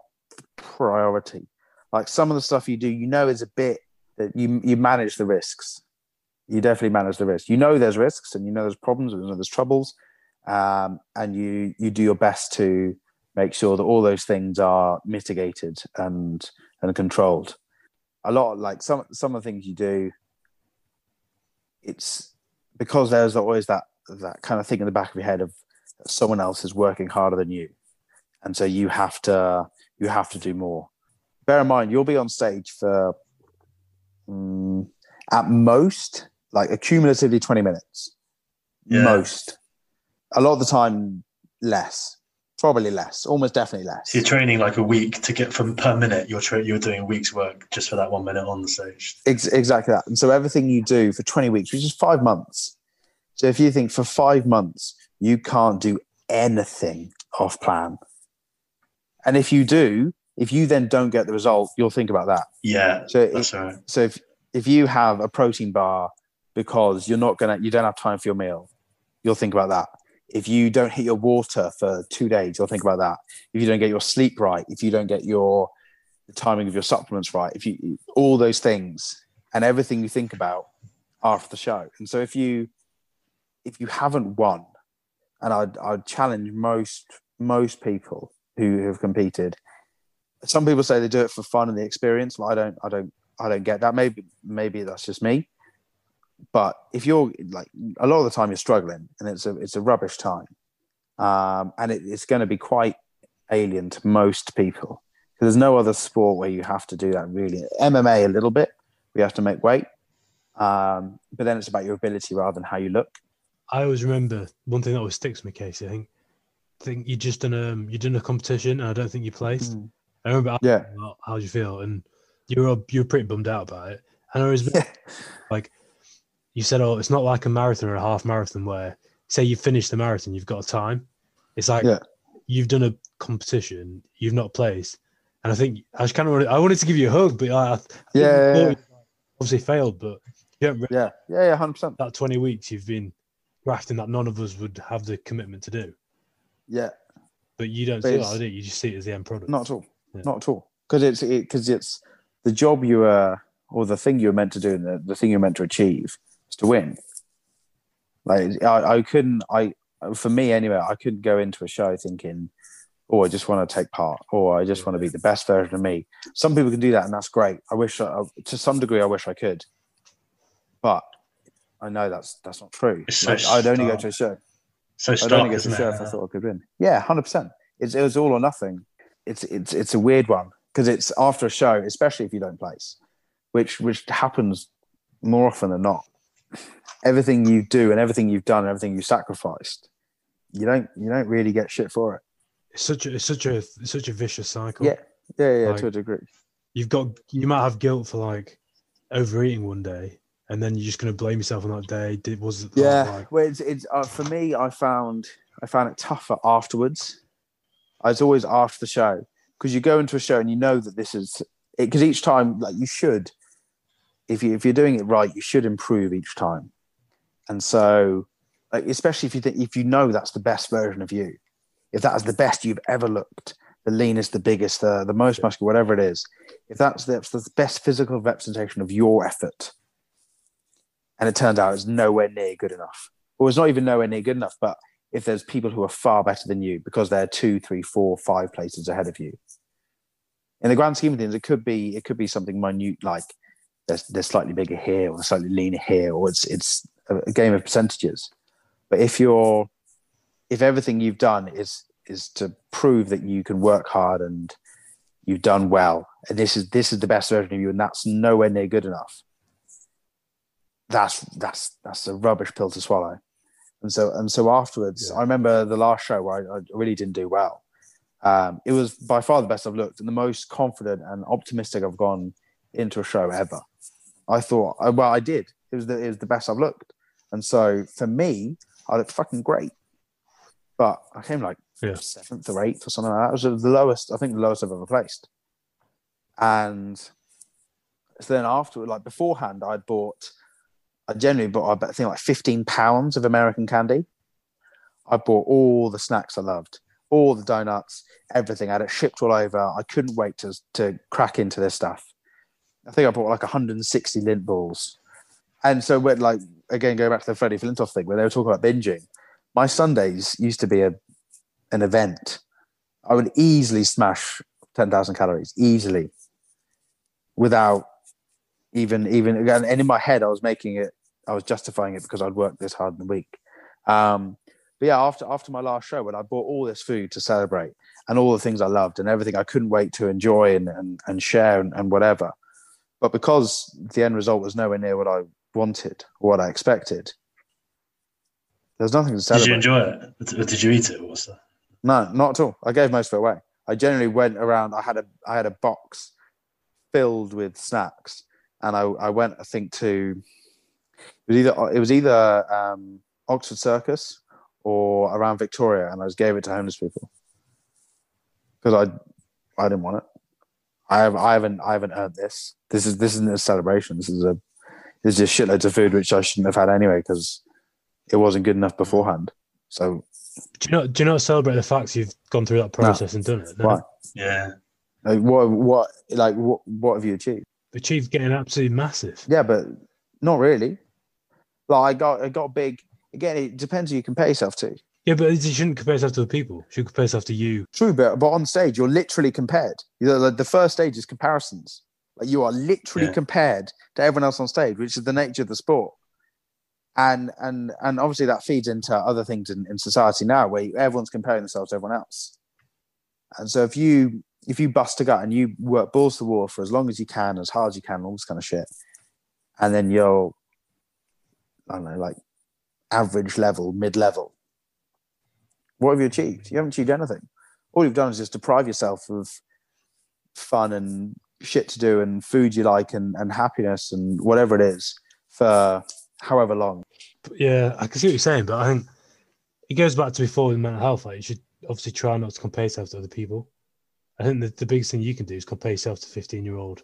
priority. Like some of the stuff you do, you know, is a bit that you you manage the risks. You definitely manage the risks. You know there's risks, and you know there's problems, and you know there's troubles, um, and you you do your best to make sure that all those things are mitigated and and controlled. A lot like some some of the things you do, it's because there's always that that kind of thing in the back of your head of someone else is working harder than you, and so you have to you have to do more. Bear in mind, you'll be on stage for mm, at most like accumulatively twenty minutes, Yeah. most. A lot of the time, less probably less, almost definitely less. So you're training like a week to get from per minute. You're tra- you're doing a week's work just for that one minute on the stage. Ex- exactly that. And so everything you do for 20 weeks, which is five months. So if you think for five months, you can't do anything off plan. And if you do, if you then don't get the result, you'll think about that. Yeah, So all right. So if, if you have a protein bar because you're not gonna you don't have time for your meal, you'll think about that. If you don't hit your water for two days, you'll think about that. If you don't get your sleep right, if you don't get your the timing of your supplements right, if you all those things and everything you think about after the show. And so if you if you haven't won, and I'd I'd challenge most most people who have competed. Some people say they do it for fun and the experience. But I don't I don't I don't get that. Maybe maybe that's just me. But if you're like a lot of the time you're struggling and it's a it's a rubbish time, um, and it, it's going to be quite alien to most people because there's no other sport where you have to do that really. MMA a little bit, we have to make weight, um, but then it's about your ability rather than how you look. I always remember one thing that always sticks with me, Casey. I think, think you just done um you done a competition, and I don't think you placed. I remember Yeah, how would you feel, and you were you were pretty bummed out about it. And I was yeah, like you said, oh, it's not like a marathon or a half marathon where say you finish the marathon, you've got a time. It's like Yeah. you've done a competition, you've not placed, and I think I just kind of wanted, I wanted to give you a hug, but I, I Yeah, yeah, yeah. obviously failed, but you don't really, yeah, yeah, yeah, hundred percent. that twenty weeks you've been grafting that none of us would have the commitment to do. Yeah, But you don't But see it it's- like that. You just see it as the end product. not at all, Yeah. not at all. Because it's because it's the job you are or the thing you're meant to do and the, the thing you're meant to achieve is to win. Like I, I couldn't, I for me anyway, I couldn't go into a show thinking, "Oh, I just want to take part," or "I just want to be the best version of me." Some people can do that, and that's great. I wish, I, to some degree, I wish I could, but I know that's that's not true. It's so Like, I'd only go to a show. So I'd only stark, go to isn't a show if I thought I could win. Yeah, hundred percent. It's it was all or nothing. It's it's it's a weird one because it's after a show, especially if you don't place, which which happens more often than not. Everything you do and everything you've done and everything you sacrificed, you don't you don't really get shit for it. It's such a it's such a it's such a vicious cycle. Yeah, yeah, yeah, Like- to a degree. you've got you might have guilt for like overeating one day, and then you're just going to blame yourself on that day. Did was it Yeah, like well, it's, it's uh, for me. I found I found it tougher afterwards. It's always after the show because you go into a show and you know that this is because each time, like you should, if you if you're doing it right, you should improve each time. And so, like, especially if you think if you know that's the best version of you, if that is the best you've ever looked, the leanest, the biggest, the the most muscular, whatever it is, if that's the, that's the best physical representation of your effort, and it turns out it's nowhere near good enough, or it's not even nowhere near good enough, but if there's people who are far better than you because they're two, three, four, five places ahead of you. In the grand scheme of things, it could be it could be something minute like they're, they're slightly bigger here or slightly leaner here, or it's it's a game of percentages. But if you're if everything you've done is is to prove that you can work hard and you've done well, and this is this is the best version of you, and that's nowhere near good enough. That's that's that's a rubbish pill to swallow. And so and so afterwards, Yeah. I remember the last show where I, I really didn't do well. Um, it was by far the best I've looked and the most confident and optimistic I've gone into a show ever. I thought, uh, well, I did. It was the it was the best I've looked, and so for me, I looked fucking great. But I came like Yeah. seventh or eighth or something like that. It was the lowest, I think, the lowest I've ever placed. And so then after, like beforehand, I'd bought, I generally bought, I think like 15 pounds of American candy. I bought all the snacks I loved, all the donuts, everything. I had it shipped all over. I couldn't wait to, to crack into this stuff. I think I bought like 160 Lindt balls. And so when like again going back to the Freddie Flintoff thing where they were talking about binging, my Sundays used to be a an event. I would easily smash 10,000 calories easily without even even again and in my head I was making it I was justifying it because I'd worked this hard in the week. Um but yeah, after after my last show, when I bought all this food to celebrate and all the things I loved and everything I couldn't wait to enjoy and and, and share and, and whatever, but because the end result was nowhere near what I wanted or what I expected, there's nothing to celebrate. Did you enjoy it? Did you eat it? What's that? No, not at all. I gave most of it away. I generally went around. I had a I had a box filled with snacks, and I I went I think to it was either it was either um, Oxford Circus or around Victoria, and I just gave it to homeless people because I I didn't want it. I have I haven't I haven't earned this. This is this isn't a celebration. This is a this is just shitloads of food which I shouldn't have had anyway because it wasn't good enough beforehand. So do you not do you not celebrate the fact you've gone through that process and done it? No? why? Yeah. Like what? What? Like what? What have you achieved? Achieved getting absolutely massive. Yeah, but not really. Like I got, I got big. Again, it depends who you compare yourself to. Yeah, but you shouldn't compare yourself to the people. You should compare yourself to you. True, but but on stage, you're literally compared. You know, like the first stage is comparisons. Like you are literally Yeah. compared to everyone else on stage, which is the nature of the sport. And and and obviously that feeds into other things in, in society now, where everyone's comparing themselves to everyone else. And so if you if you bust a gut and you work balls to the wall for as long as you can, as hard as you can, all this kind of shit, and then you're I don't know, like average level, mid level. What have you achieved? You haven't achieved anything. All you've done is just deprive yourself of fun and shit to do and food you like and, and happiness and whatever it is for however long. Yeah, I can see what you're saying, but I think it goes back to before with mental health. Like you should obviously try not to compare yourself to other people. I think the, the biggest thing you can do is compare yourself to 15 year old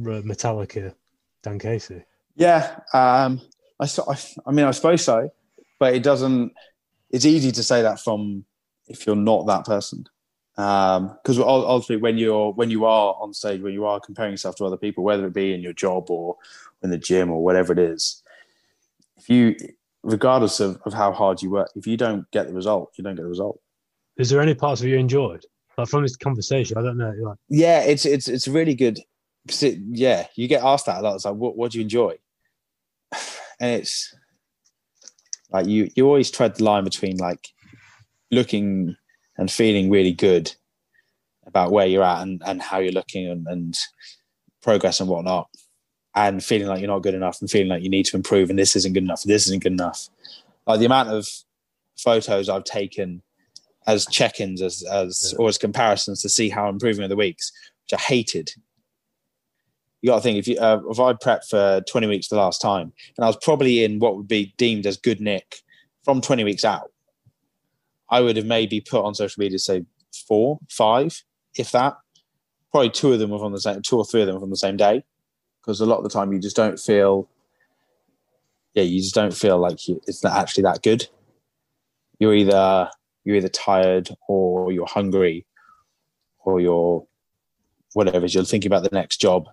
uh, Metallica Dan Casey. Yeah, um, I, I, I mean, I suppose so, but it doesn't. It's easy to say that from if you're not that person, because ultimately, when you're when you are on stage, when you are comparing yourself to other people, whether it be in your job or in the gym or whatever it is, if you, regardless of, of how hard you work, if you don't get the result, you don't get the result. Is there any parts of you enjoyed? Like from this conversation, I don't know. Like, Yeah, it's it's it's really good. it- yeah, you get asked that a lot. It's like, what what do you enjoy? And it's like you you always tread the line between like looking and feeling really good about where you're at and, and how you're looking and, and progress and whatnot, and feeling like you're not good enough and feeling like you need to improve and this isn't good enough. This isn't good enough. Like the amount of photos I've taken as check-ins as as or as comparisons to see how I'm improving over the weeks which I hated. You got to think if you uh, if I prepped for 20 weeks the last time, and I was probably in what would be deemed as good nick from 20 weeks out, I would have maybe put on social media say four, five, if that. Probably two of them were from the same, two or three of them from the same day, because a lot of the time you just don't feel, yeah, you just don't feel like you, it's not actually that good. You're either you're either tired or you're hungry, or you're whatever. You're thinking about the next job.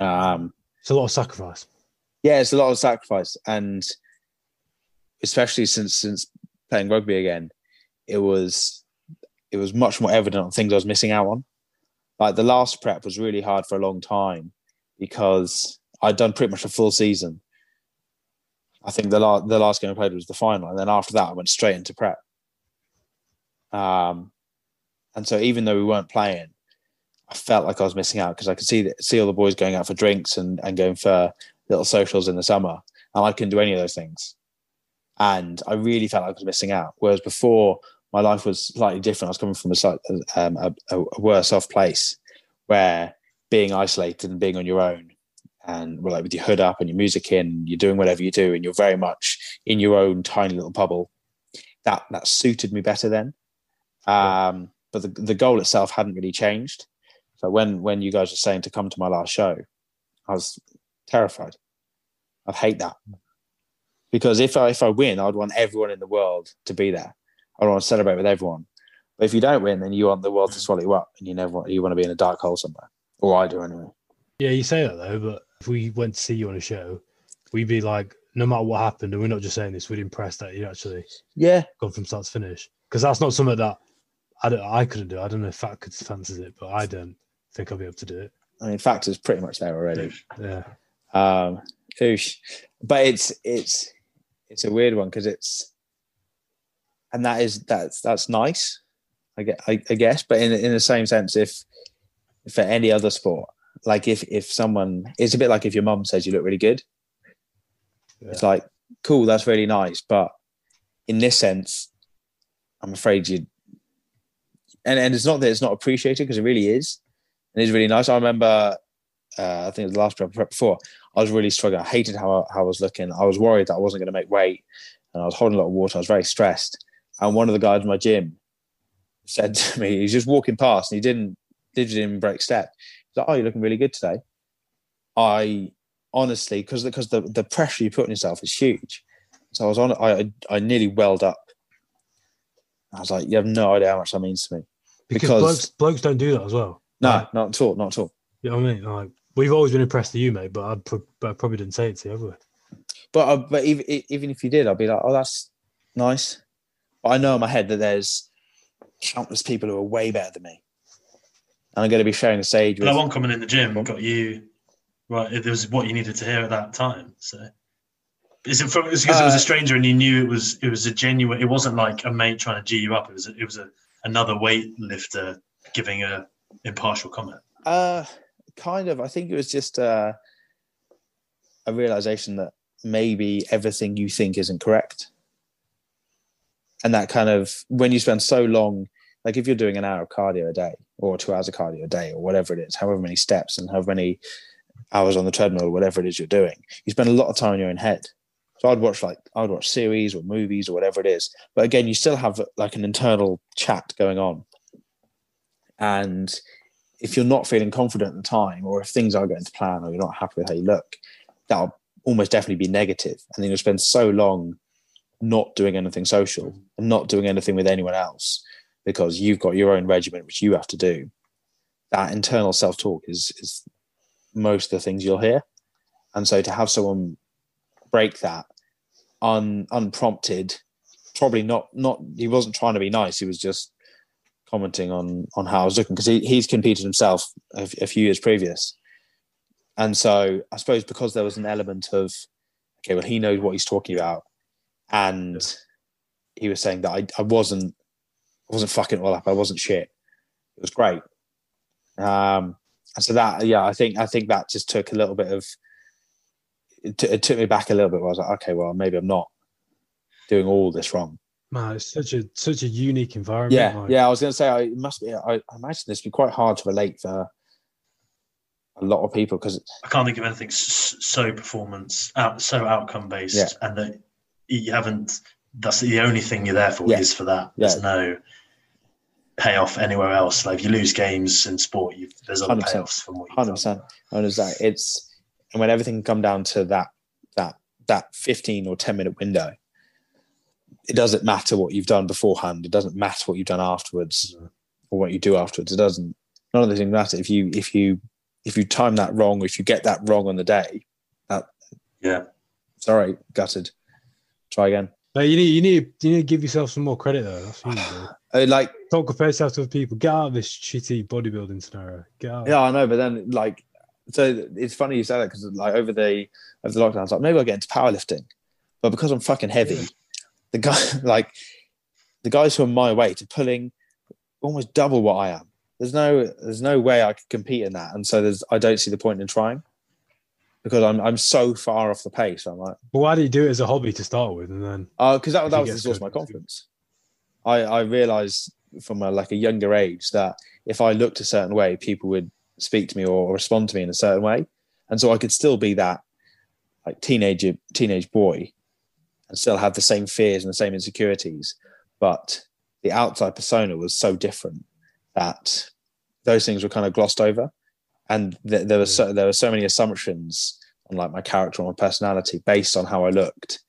Um, It's a lot of sacrifice. yeah, it's a lot of sacrifice, and especially since since playing rugby again, it was it was much more evident on things I was missing out on. Like the last prep was really hard for a long time because I'd done pretty much a full season. I think the last the last game I played was the final, and then after that I went straight into prep. Um, and so even though we weren't playing, I felt like I was missing out because I could see that, see all the boys going out for drinks and, and going for little socials in the summer, and I couldn't do any of those things. And I really felt like I was missing out. Whereas before, my life was slightly different. I was coming from a, um, a, a a worse off place where being isolated and being on your own and well, like with your hood up and your music in, you're doing whatever you do, and you're very much in your own tiny little bubble. That that suited me better then. Um, but the the goal itself hadn't really changed. So when when you guys were saying to come to my last show, I was terrified. I'd hate that because if I if I win, I'd want everyone in the world to be there. I want to celebrate with everyone. But if you don't win, then you want the world to swallow you up, and you never want you want to be in a dark hole somewhere, or I do anyway. Yeah, you say that though, but if we went to see you on a show, we'd be like, no matter what happened, and we're not just saying this, we'd impress that you actually Yeah, gone from start to finish. Because that's not something that I don't, I couldn't do. I don't know if Fat could fancies it, but I don't think I'll be able to do it. I mean, factors pretty much there already. Yeah, Um, oosh. but it's it's it's a weird one because it's and that is that's that's nice. I get I, I guess, but in in the same sense, if for any other sport, like if if someone, it's a bit like if your mum says you look really good. It's like cool, that's really nice, but in this sense, I'm afraid you. And and it's not that it's not appreciated because it really is. It is really nice. I remember, uh, I think it was the last prep before. I was really struggling. I hated how I, how I was looking. I was worried that I wasn't going to make weight, and I was holding a lot of water. I was very stressed. And one of the guys in my gym said to me, he's just walking past, and he didn't didn't even break step. He's like, "Oh, you're looking really good today." I honestly, because because the, the pressure you put on yourself is huge. So I was on. I I nearly welled up. I was like, "You have no idea how much that means to me." because, Because- blokes, blokes don't do that as well. No, not at all. Not at all. You know what I mean? Like we've always been impressed with you, mate, but I, pro- but I probably didn't say it to you, have we? But uh, but even even if you did, I'd be like, oh, that's nice. But I know in my head that there's countless people who are way better than me, and I'm going to be sharing the stage But with. that one coming in the gym got you right. It was what you needed to hear at that time. So, is it from? It's because it was Uh, a stranger and you knew it was it was a genuine. It wasn't like a mate trying to g you up. It was a, it was a, another weightlifter giving a impartial comment. Uh, kind of. I think it was just uh, a realization that maybe everything you think isn't correct, and that kind of when you spend so long, like if you're doing an hour of cardio a day or two hours of cardio a day or whatever it is, however many steps and however many hours on the treadmill or whatever it is you're doing, you spend a lot of time in your own head. So I'd watch like I'd watch series or movies or whatever it is, but again, you still have like an internal chat going on, and if you're not feeling confident the time, or if things are going to plan, or you're not happy with how you look, that'll almost definitely be negative. And then you'll spend so long not doing anything social and not doing anything with anyone else because you've got your own regiment which you have to do. That internal self talk is is most of the things you'll hear. And so to have someone break that un, unprompted, probably not not he wasn't trying to be nice, he was just commenting on on how I was looking because he, he's competed himself a, a few years previous, and so I suppose because there was an element of okay, well he knows what he's talking about, and he was saying that I, I wasn't I wasn't fucking it all up. I wasn't shit. It was great. Um, and so that yeah, I think I think that just took a little bit of it, t- it took me back a little bit. Where I was like, okay, well maybe I'm not doing all this wrong. Man, it's such a such a unique environment. Yeah, like- yeah. I was going to say, I it must be. I, I imagine this would be quite hard to relate for a lot of people because I can't think of anything so performance out so outcome based, Yeah. and that you haven't. That's the only thing you're there for Yeah. is for that. Yeah. There's no payoff anywhere else. Like if you lose games in sport, you, there's other 100%. payoffs from what you've hundred done. percent. And it's it's and when everything come down to that that that fifteen or ten minute window, it doesn't matter what you've done beforehand. It doesn't matter what you've done afterwards or what you do afterwards. It doesn't. None of those things matter. If you if you if you time that wrong, or if you get that wrong on the day, that Yeah. sorry, gutted. Try again. No, you need you need you need to give yourself some more credit though. That's what you do. Uh, like Don't compare yourself to other people. Get out of this shitty bodybuilding scenario. Get out. Yeah, I know, but then like, so it's funny you say that because like over the over the lockdown, I was like, maybe I'll get into powerlifting, but because I'm fucking heavy, the guy like the guys who are my weight are pulling almost double what I am. There's no there's no way I could compete in that, and so there's I don't see the point in trying because I'm I'm so far off the pace. I'm like, But why do you do it as a hobby to start with, and then uh, because that, that was the source of my confidence. I I realized from a, like a younger age that if I looked a certain way, people would speak to me or, respond to me in a certain way, and so I could still be that like teenager teenage boy and still have the same fears and the same insecurities, but the outside persona was so different that those things were kind of glossed over, and th- there was so, there were so many assumptions on like my character and my personality based on how I looked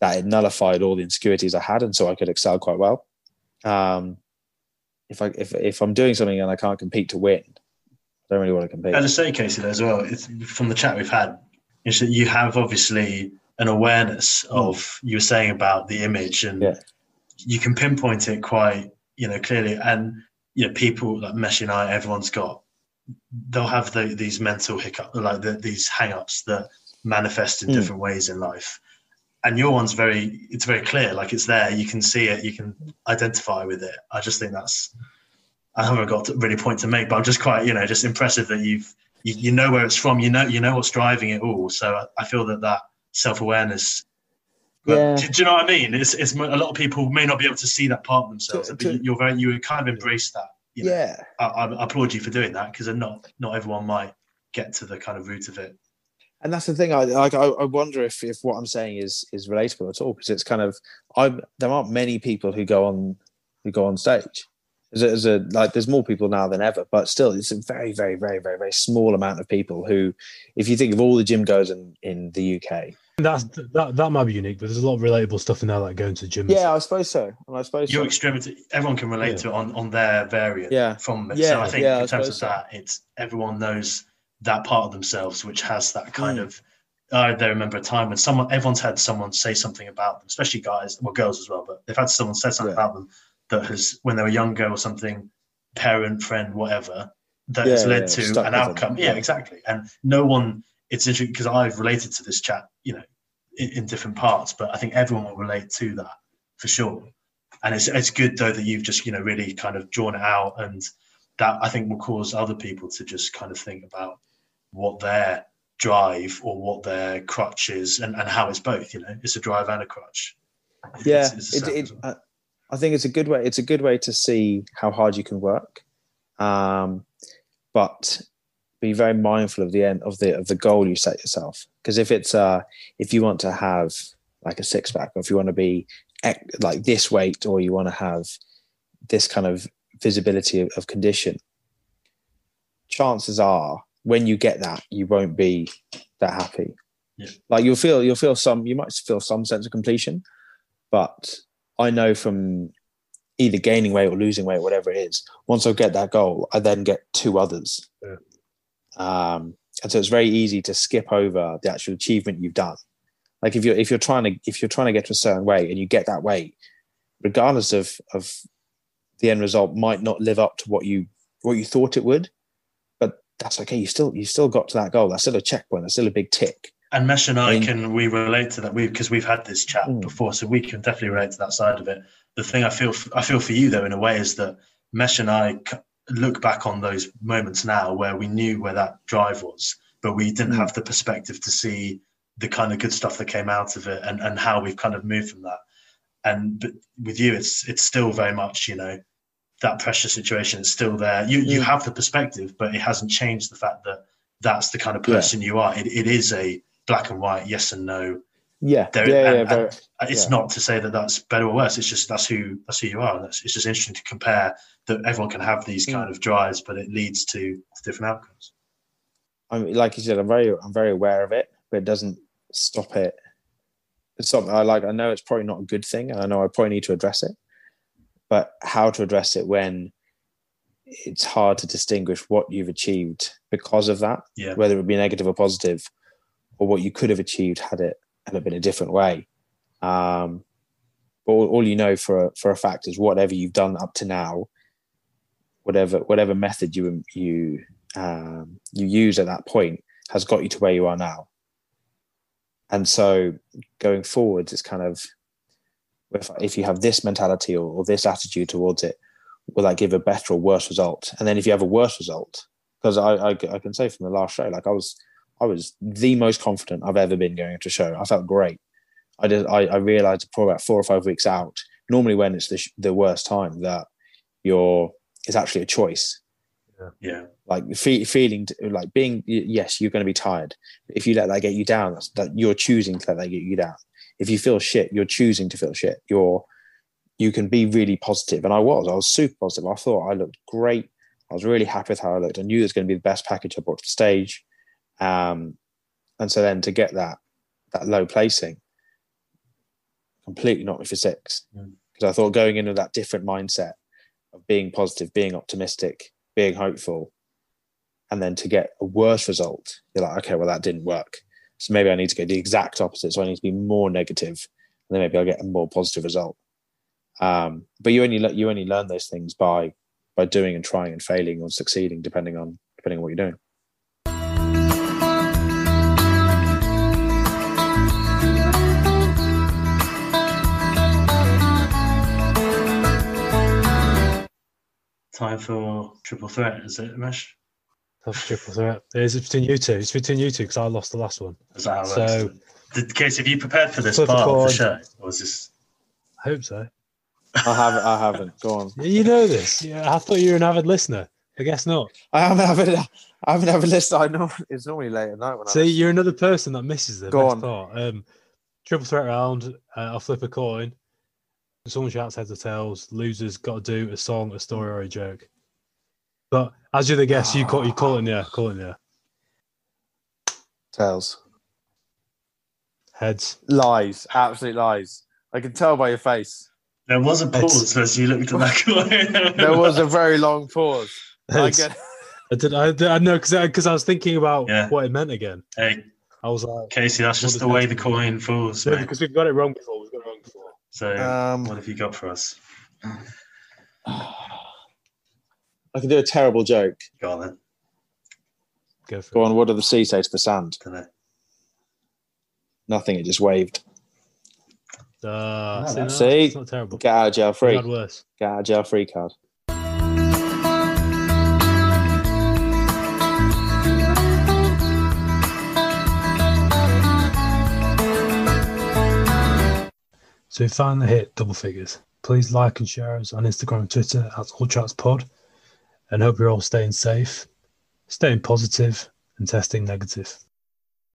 that it nullified all the insecurities I had, and so I could excel quite well. Um, if I if if I'm doing something and I can't compete to win, I don't really want to compete. And to say, Casey, as well, it's, from the chat we've had, is that you have obviously an awareness of you were saying about the image, and. Yeah. you can pinpoint it quite, you know, clearly. And you know, people like Mesh and I, everyone's got, they'll have the, these mental hiccups, like the, these hang-ups that manifest in Mm. different ways in life. And your one's very, it's very clear, like it's there. You can see it, you can identify with it. I just think that's I haven't got really point to make, but I'm just quite, you know, just impressive that you've you, you know where it's from. You know, you know what's driving it all. So I, I feel that that self awareness. Yeah. Do, do you know what I mean? It's, it's a lot of people may not be able to see that part of themselves, To- you're very you kind of embrace that. You know? yeah, I, I applaud you for doing that because not not everyone might get to the kind of root of it. and that's the thing. I like. I, I wonder if if what I'm saying is is relatable at all because it's kind of. I'm. there aren't many people who go on who go on stage. There's a, there's a like there's more people now than ever, but still it's a very very very very very small amount of people who, if you think of all the gym goers in in the UK, that's that that might be unique. But there's a lot of relatable stuff in there, like going to the gym. yeah, I suppose so. And I suppose Your so. extremity, everyone can relate Yeah. to it on, on their variant Yeah. from it. Yeah, so I think yeah, I in terms of so. that, it's everyone knows that part of themselves, which has that kind Mm. of. I don't remember a time when someone, everyone's had someone say something about them, especially guys, well, girls as well, but they've had someone say something Yeah. about them that has, when they were younger or something, parent, friend, whatever, that Yeah, has led yeah, to an outcome. Yeah, Yeah. exactly. And no one, it's interesting because I've related to this chat, you know, in, in different parts, but I think everyone will relate to that for sure. And it's it's good though that you've just you know really kind of drawn it out, and that I think will cause other people to just kind of think about what their drive or what their crutch is, and, and how it's both. You know, it's a drive and a crutch. It's- yeah it's a it, it, well. Uh, I- think it's a good way it's a good way to see how hard you can work. Um, but be very mindful of the end of the of the goal you set yourself. Because if it's uh if you want to have like a six pack or if you want to be like this weight or you want to have this kind of visibility of, of condition chances are when you get that you won't be that happy. Yeah. like you'll feel you'll feel some you might feel some sense of completion but I know from either gaining weight or losing weight, whatever it is, once I get that goal, I then get two others. Yeah. Um, and so it's very easy to skip over the actual achievement you've done. Like if you're if you're trying to if you're trying to get to a certain weight and you get that weight, regardless of of the end result might not live up to what you what you thought it would, but that's okay. You still you still got to that goal. That's still a checkpoint. That's still a big tick. And Mesh and I can we relate to that we because we've had this chat Mm. before, so we can definitely relate to that side of it. The thing I feel I feel for you though in a way is that Mesh and I look back on those moments now where we knew where that drive was, but we didn't Mm. have the perspective to see the kind of good stuff that came out of it and, and how we've kind of moved from that. And but with you, it's it's still very much you know that pressure situation is still there. You you Mm. have the perspective, but it hasn't changed the fact that that's the kind of Yeah. person you are. It, it is a black and white, yes and no. Yeah, There- yeah, and- yeah. Very, It's Yeah. not to say that that's better or worse. It's just that's who that's who you are. That's, it's just interesting to compare that everyone can have these Mm. kind of drives, but it leads to, to different outcomes. I mean, like you said, I'm very, I'm very aware of it, but it doesn't stop it. It's something I like. I know it's probably not a good thing, and I know I probably need to address it. But how to address it when it's hard to distinguish what you've achieved because of that, Yeah. whether it be negative or positive, or what you could have achieved had it had it been a different way. Um, but all, all you know for a, for a fact is whatever you've done up to now, whatever whatever method you you um, you use at that point has got you to where you are now. And so going forward, it's kind of if, if you have this mentality or, or this attitude towards it, will that give a better or worse result? And then if you have a worse result, because I, I, I can say from the last show, like I was I was the most confident I've ever been going into a show. I felt great. I did. I, I realized probably about four or five weeks out. Normally, when it's the, sh- the worst time, that you're it's actually a choice Yeah. like fe- feeling t- like being yes you're going to be tired if you let that get you down that's that you're choosing to let that get you down if you feel shit you're choosing to feel shit you're you can be really positive and i was i was super positive i thought i looked great i was really happy with how i looked i knew it was going to be the best package i brought to the stage um and so then to get that that low placing completely knocked me for six. Mm. because i thought going in with that different mindset of being positive being optimistic being hopeful and then to get a worse result you're like okay well that didn't work. So maybe i need to go the exact opposite. So i need to be more negative and then maybe i'll get a more positive result. Um, but you only you only learn those things by by doing and trying and failing or succeeding depending on depending on what you're doing Time for triple threat, is it, Mesh? That's triple threat. Is it between you two? It's between you two because I lost the last one. That So- the Case, have you prepared for this part of the show? Or was this I hope so. i haven't i haven't go on You know this. Yeah, I thought you were an avid listener. I guess not. i haven't having i haven't having a list i know it's normally late at night when See, you're another person that misses the Go best on. part. Um, triple threat round. Uh, I'll flip a coin. Someone shouts heads or tails. Losers got to do a song, a story, or a joke. But as you're the guest, you call you call it in the. Call it in the tails Heads. lies absolute lies i can tell by your face There was a pause as you looked at that coin. there was a very long pause I Heads. get I did. I, I know because because I was thinking about Yeah. what it meant again. Hey, I was like, Casey, that's just the way the coin falls, no, mate. because we've got it wrong before. We've got it wrong before. So, um what have you got for us? I can do a terrible joke. Go on then. Go for Go on, what did the sea say to the sand? Dunno. Nothing, it just waved. Uh, No, see, no. no, See? it's not terrible. Get out of jail free. had worse. Get out of jail free card. So if you finally hit double figures, please like and share us on Instagram and Twitter at All Chats Pod. And hope you're all staying safe, staying positive, and testing negative.